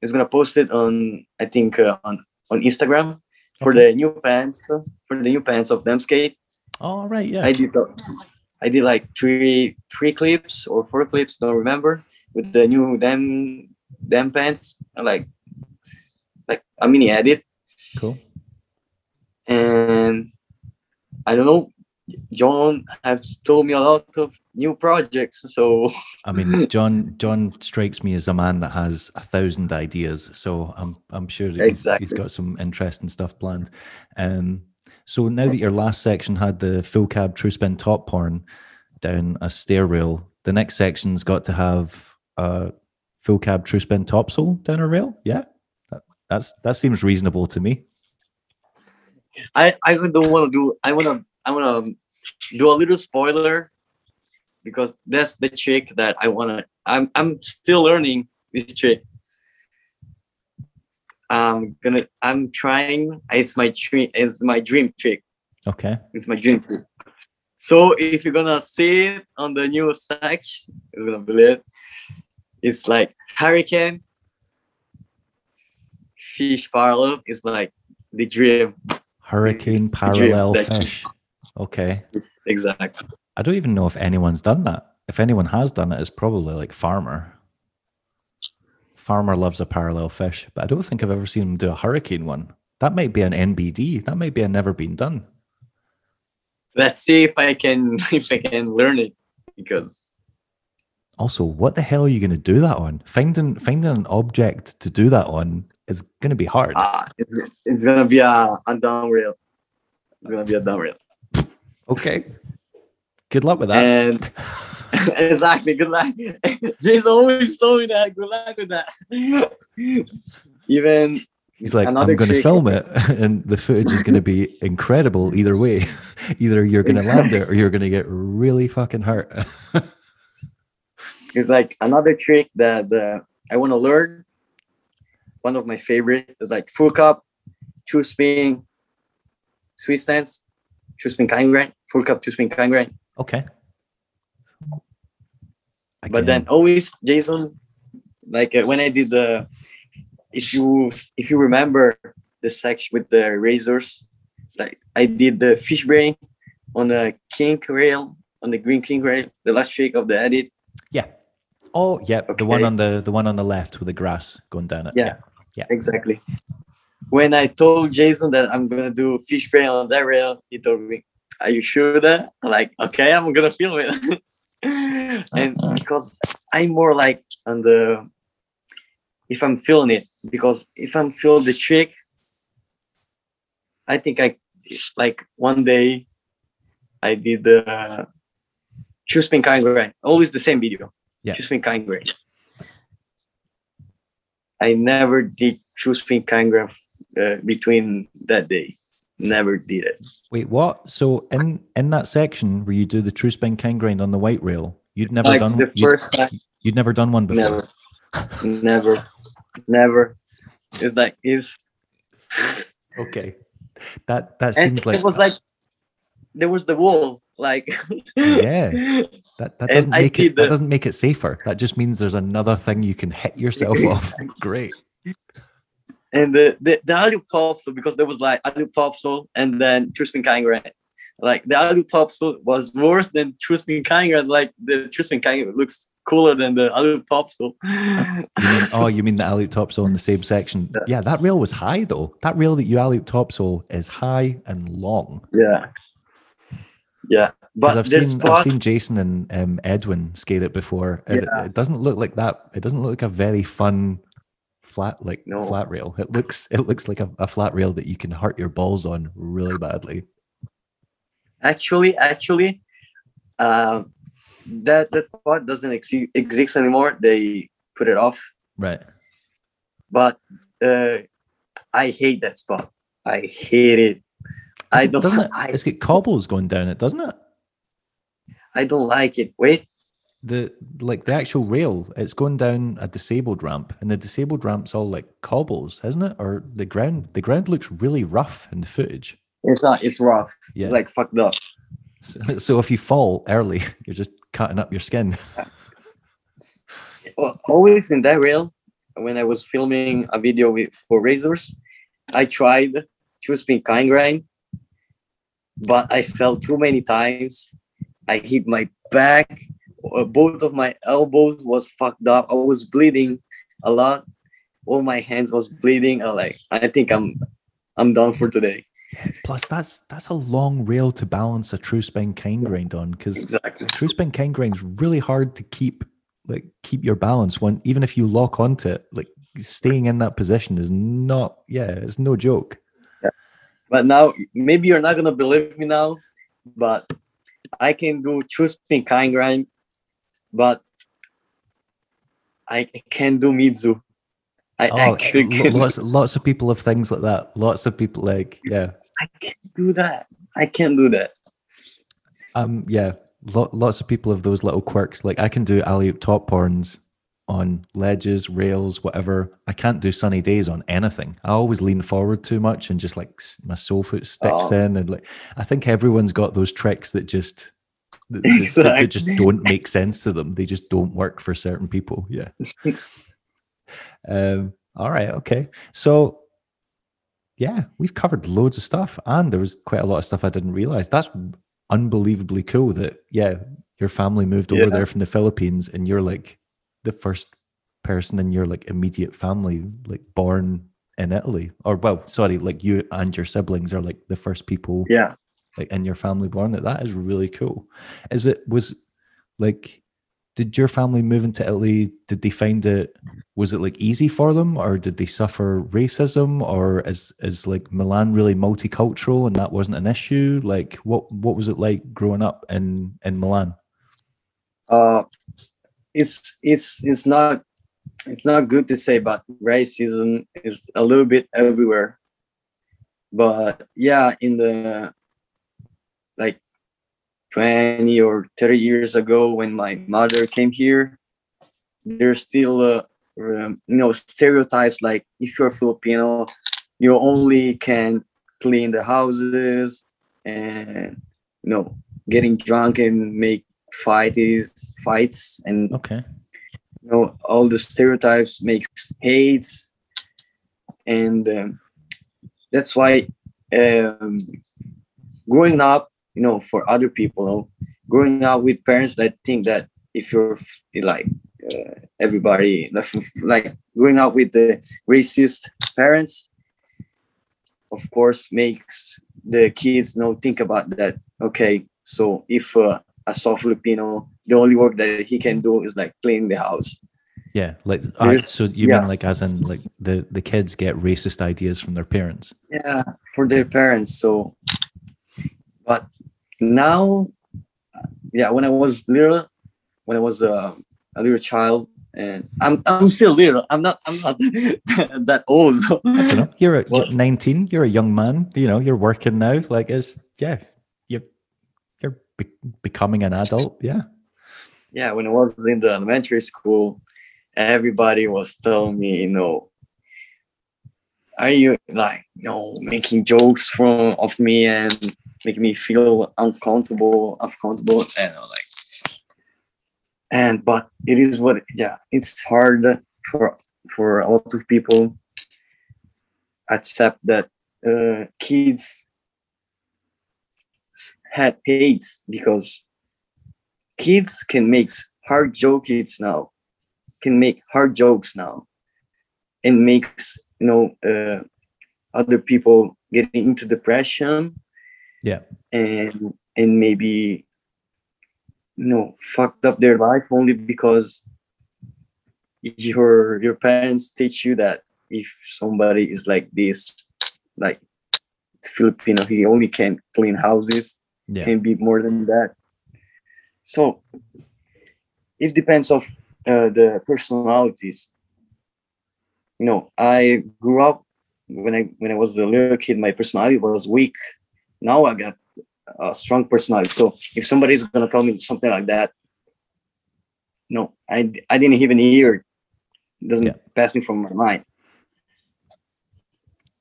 It's gonna post it on I think uh, on on Instagram for the new pants for the new pants of them skate. Oh right, yeah. I did I did like three three clips or four clips, don't remember, with the new damn damn pants, and like like a mini edit, Cool. and I don't know. John has told me a lot of new projects, so I mean, (laughs) John John strikes me as a man that has a thousand ideas, so I'm I'm sure he's, he's Exactly. got some interesting stuff planned. Um, so now that your last section had the full cab true spin top porn down a stair rail, the next section's got to have a full cab true spin topsoul down a rail. Yeah, that, that's that seems reasonable to me. I I don't want to do. I wanna I wanna do a little spoiler because that's the trick that I wanna. I'm I'm still learning this trick. I'm gonna. I'm trying. It's my dream. It's my dream trick. Okay. It's my dream trick. So if you're gonna see it on the new section, you're gonna believe it. It's like hurricane, fish parallel. It's like the dream. Hurricane dream parallel that- fish. Okay. Exactly. I don't even know if anyone's done that. If anyone has done it, it's probably like Farmer. Farmer loves a parallel fish, but I don't think I've ever seen him do a hurricane one. That might be an NBD. That might be a never been done. let's see if I can (laughs) if I can learn it because Also, what the hell are you going to do that on? Finding finding an object to do that on is going to be hard. uh, it's it's gonna be a, a down rail. It's gonna be a down rail. Okay. Good luck with that. And (laughs) exactly, good luck. (laughs) Jason always told me that. Good luck with that. (laughs) Even He's like, I'm going to film it, and the footage is going to be incredible either way. Either you're going to land it, or you're going to get really fucking hurt. it's like another trick that uh, I want to learn. One of my favorite is like full cab, true spin, Swiss stance, kind full cab, true spin kind grind. okay. but then always jason like uh, when i did the if you if you remember the section with the razors like i did the fish brain on the kink rail on the green kink rail the last trick of the edit yeah. Oh, yeah. The one on the the one on the left with the grass going down it. Yeah. Yeah. exactly when i told jason that i'm gonna do fish brain on that rail he told me are you sure that? I'm like okay i'm gonna film it. (laughs) And uh-huh. because i'm more like on the if i'm feeling it because if i'm feeling the trick i think i like one day i did the true spin kind grind always the same video Yeah. true spin kind grind i never did true spin kind grind uh, between that day never did it Wait, what? So in in that section where you do the true spin king grind on the white rail, you'd never like done the you'd, first time you'd never done one before. never never never it's like it's Okay. That that and seems like, it was like there was the wall like yeah. That that doesn't make it did that doesn't make it safer. That just means there's another thing you can hit yourself (laughs) off. Great. And the the, the alley because there was like alley topsoul and then true spin like the alley topsoul was worse than true spin like the true spin looks cooler than the alley topsoul You oh, you mean the alley topsoul in the same section? Yeah. Yeah, that rail was high though. That rail that you alley topsoul is high and long. yeah Yeah. but I've seen spot I've seen Jason and um, Edwin skate it before, it- Yeah. it, doesn't look like that. It doesn't look like a very fun flat like No. flat rail. It looks it looks like a, a flat rail that you can hurt your balls on really badly. actually actually um that that spot doesn't exi- exist anymore they put it off Right. but uh i hate that spot i hate it i Doesn't- don't doesn't it, I, it's got cobbles going down it, doesn't it? I don't like it wait The like the actual rail, it's going down a disabled ramp, and the disabled ramp's all like cobbles, isn't it? Or the ground the ground looks really rough in the footage. it's not it's rough Yeah. it's like fucked up So, (laughs) so if you fall early, (laughs) you're just cutting up your skin. (laughs) Well, always in that rail when i was filming a video with for razors i tried to spin kind grind but i fell too many times I hit my back. Uh, Both of my elbows was fucked up. I was bleeding a lot. All my hands was bleeding. I like I think I'm I'm done for today. Plus, that's that's a long rail to balance a true spin kind grind on because Exactly. true kind grind is really hard to keep like keep your balance when even if you lock onto it like staying in that position is not yeah it's no joke But now maybe you're not gonna believe me now, but I can do true spin kind grind, but I can't do Mizou. I oh can't, lots lots of people have things like that lots of people like yeah I can't do that. I can't do that. um yeah lo- lots of people have those little quirks like i can do alley top horns on ledges rails whatever i can't do sunny days on anything i always lean forward too much and just like my sole foot sticks Oh. in and like i think everyone's got those tricks that just that, that- that- that just don't make sense to them. They just don't work for certain people. Yeah. (laughs) Um all right. Okay. So yeah we've covered loads of stuff and there was quite a lot of stuff i didn't realize. That's unbelievably cool that yeah your family moved over Yeah. there from the philippines and you're like the first person in your like immediate family like born in italy. Or well sorry like you and your siblings are like the first people Yeah. Like in your family born that that is really cool. Is it was like did your family move into italy? Did they find it was it like easy for them or did they suffer racism or is is like milan really multicultural and that wasn't an issue? Like what what was it like growing up in in milan? Uh it's it's it's not it's not good to say, but racism is a little bit everywhere. But yeah, in the like 20 or 30 years ago when my mother came here, there's still uh, um, you know stereotypes like if you're Filipino, you only can clean the houses and you know getting drunk and make fights fights and okay. you know all the stereotypes makes hates and um, that's why um, growing up you know for other people. Growing up with parents that think that if you're like uh, everybody like growing up with the racist parents of course makes the kids you know think about that okay so if uh, a soft filipino the only work that he can do is like clean the house. Yeah like There's- so you yeah. mean like as in like the the kids get racist ideas from their parents? Yeah for their parents. So but now yeah when i was little when i was uh, a little child and i'm i'm still little i'm not i'm not (laughs) that old. (laughs) You know you're, a, Well- you're 19 you're a young man you know you're working now like it's yeah you're you're be- becoming an adult yeah. Yeah when i was in the elementary school everybody was telling me you know are you like you know making jokes from of me and making me feel uncomfortable uncomfortable and like and but it is what yeah it's hard for for a lot of people accept that uh, kids had hates because kids can make hard jokes now can make hard jokes now and makes you know uh, other people getting into depression yeah. And and maybe you know fucked up their life only because your your parents teach you that if somebody is like this like filipino he only can clean houses yeah. can be more than that. So it depends of uh, the personalities. You know i grew up when i when i was a little kid my personality was weak now i got a strong personality. So if somebody's gonna tell me something like that no i i didn't even hear it. It doesn't Yeah. pass me from my mind.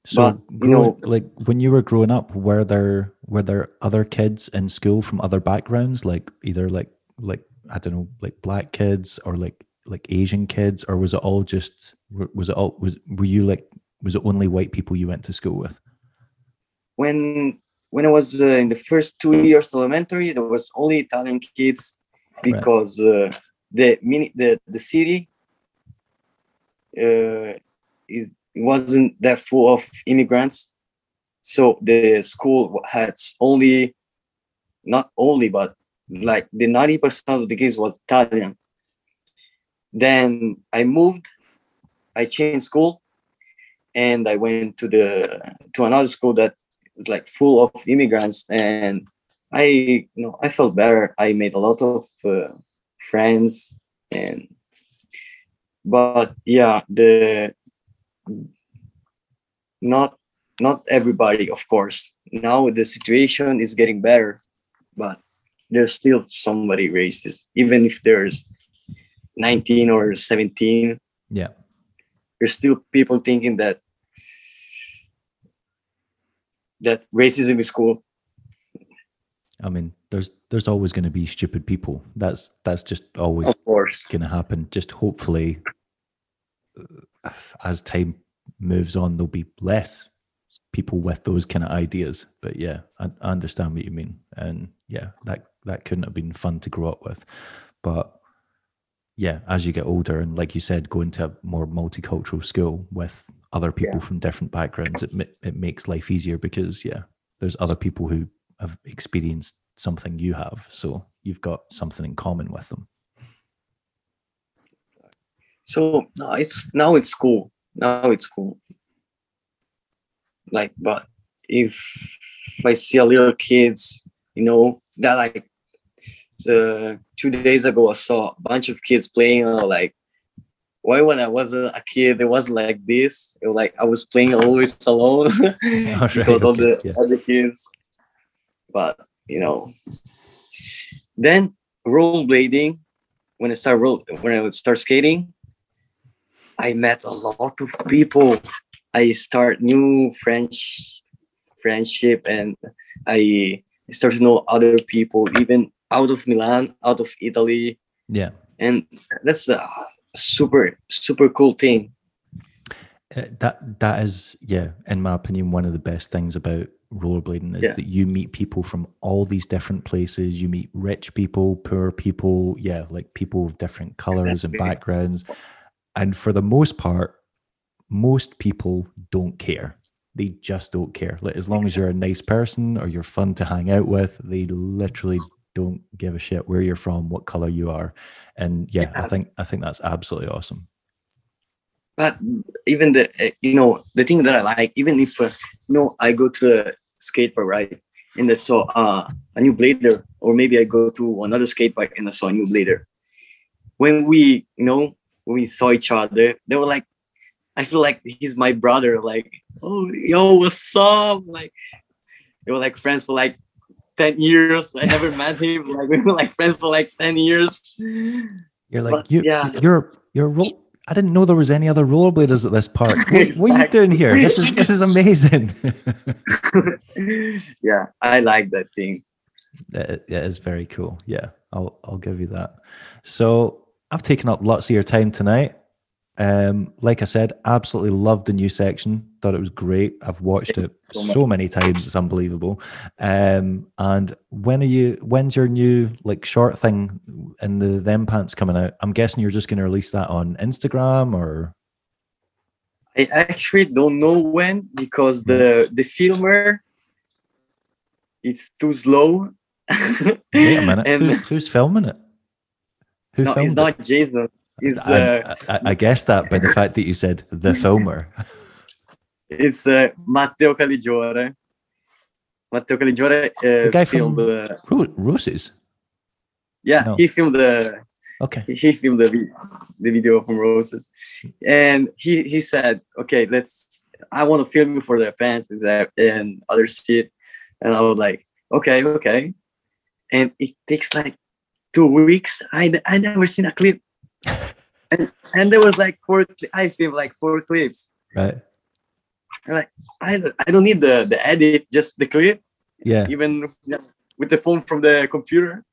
So, But, you know- like when you were growing up, were there were there other kids in school from other backgrounds, like either like like I don't know, like black kids or like like Asian kids, or was it all just was it all was were you like was it only white people you went to school with? when when I was uh, in the first two years of elementary, there was only Italian kids because uh, the mini the the city uh, it wasn't that full of immigrants, so the school had only not only but like the ninety percent of the kids was Italian. Then I moved, I changed school, and I went to the to another school that like full of immigrants, and I you know I felt better. I made a lot of uh, friends, and but yeah, the not not everybody, of course. Now the situation is getting better, but there's still somebody racist, even if there's 19 or 17 Yeah. there's still people thinking that that racism is cool I mean, there's there's always going to be stupid people. That's that's just always of course going to happen. Just hopefully, uh, as time moves on, there'll be less people with those kind of ideas. But yeah, I, I understand what you mean, and yeah, that that couldn't have been fun to grow up with. But yeah, as you get older, and like you said, go into a more multicultural school with other people from different backgrounds, it it makes life easier because yeah, there's other people who have experienced something you have, so you've got something in common with them. so no it's now it's cool now it's cool like but if, if i see a little kids you know that like the two days ago i saw a bunch of kids playing uh, like why when i was a, kid it wasn't like this. It was like i was playing always (laughs) alone (laughs) (laughs) because of the yeah. other kids. But you know then rollerblading when i start roll when i would start skating i met a lot of people. I start new french friendship and i start to know other people even out of milan out of italy. Yeah. and that's a super super cool thing Uh, that that is yeah in my opinion one of the best things about rollerblading is Yeah. that you meet people from all these different places. You meet rich people poor people yeah like people of different colors and backgrounds. And for the most part most people don't care. They just don't care. Like as long as you're a nice person or you're fun to hang out with they literally don't give a shit where you're from what color you are and yeah i think i think that's absolutely awesome but even the uh, you know the thing that I like, even if uh, you know I go to a skate park right, and I saw uh, a new blader, or maybe I go to another skate park and I saw a new blader. When we you know when we saw each other, they were like, I feel like he's my brother. Like, oh yo, what's up? Like, they were like friends for like ten years. I never met him. Like we were like friends for like ten years. You're like But, you, yeah. you're you're. I didn't know there was any other rollerbladers at this park. (laughs) What, what are you doing here? This is this is amazing. (laughs) yeah, I like that thing. it, it is very cool. Yeah, I'll I'll give you that. So I've taken up lots of your time tonight. Um, like I said, absolutely loved the new section. Thought it was great. I've watched it So so, many times; it's unbelievable. Um, and when are you? When's your new like short thing in the them pants coming out? I'm guessing you're just going to release that on Instagram or I actually don't know when because the the filmer it's too slow. wait a minute. (laughs) and who's, who's filming it? Who no, it's filmed it? not Jason. It's I, uh, I, I guessed that by the (laughs) fact that you said the filmer. it's uh, Matteo Caligiore. Matteo Caligiore uh, The guy from- filmed. Uh, Ro- Roses. yeah, No. he filmed the Okay. he filmed the, the video from Roses, and he he said, "Okay, let's. I want to film you for the pants and and other shit." And I was like, "Okay, okay," and it takes like two weeks. I I never seen a clip, and, (laughs) and there was like four. I filmed like four clips. Right. I'm like I I don't need the the edit, just the clip, Yeah. even with the phone from the computer.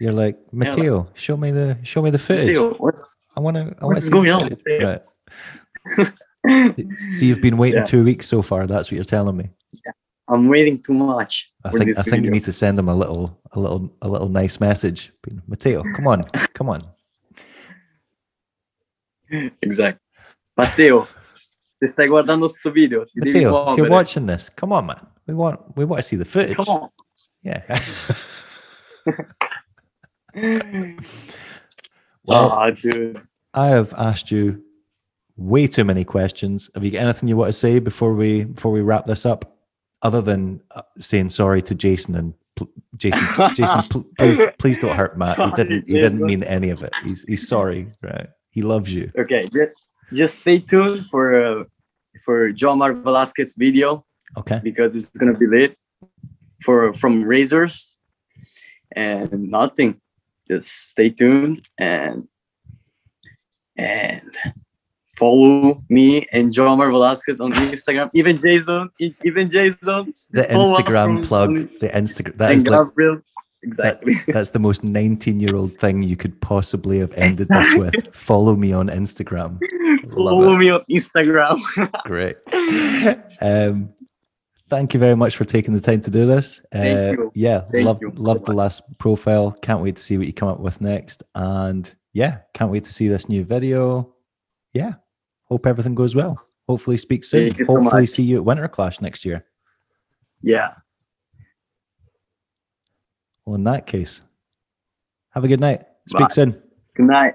You're like Matteo. Show me the show me the footage. Matteo, what- I want to. I want to What's see going on, Right. (laughs) So you've been waiting Yeah. two weeks so far. That's what you're telling me. yeah. I'm waiting too much. I think I think you need to send him a little a little a little nice message. Mateo, come on, come on. (laughs) Exacto. Mateo, te está guardando sto video. Ti Mateo, if you're watching this, come on, man. We want we want to see the footage. Come on. Yeah. (laughs) (laughs) well, oh, dude. I have asked you way too many questions. Have you got anything you want to say before we before we wrap this up, other than uh, saying sorry to Jason and pl- Jason? Jason, pl- please please don't hurt Matt. He didn't he didn't mean any of it. He's he's sorry, right? He loves you. Okay, ju- just stay tuned for uh, for Jomar Velasquez's video Okay. because it's gonna be lit for from Razors and nothing. Just stay tuned and and follow me and Jomar Velasquez on Instagram. Even Jason, even Jason. The Instagram plug. on- The Instagram. That is like Gabriel. Exactly. (laughs) that's the most 19 year old thing you could possibly have ended this with. Follow me on Instagram. Follow it. me on Instagram. (laughs) Great. Um, thank you very much for taking the time to do this. Uh. Yeah, Thank love you so love the last profile. Can't wait to see what you come up with next. And yeah, can't wait to see this new video. Yeah, hope everything goes well. Hopefully, speak soon. So Hopefully, much. see you at Winter Clash next year. yeah. Well, in that case, have a good night. Speak Bye. soon. Good night.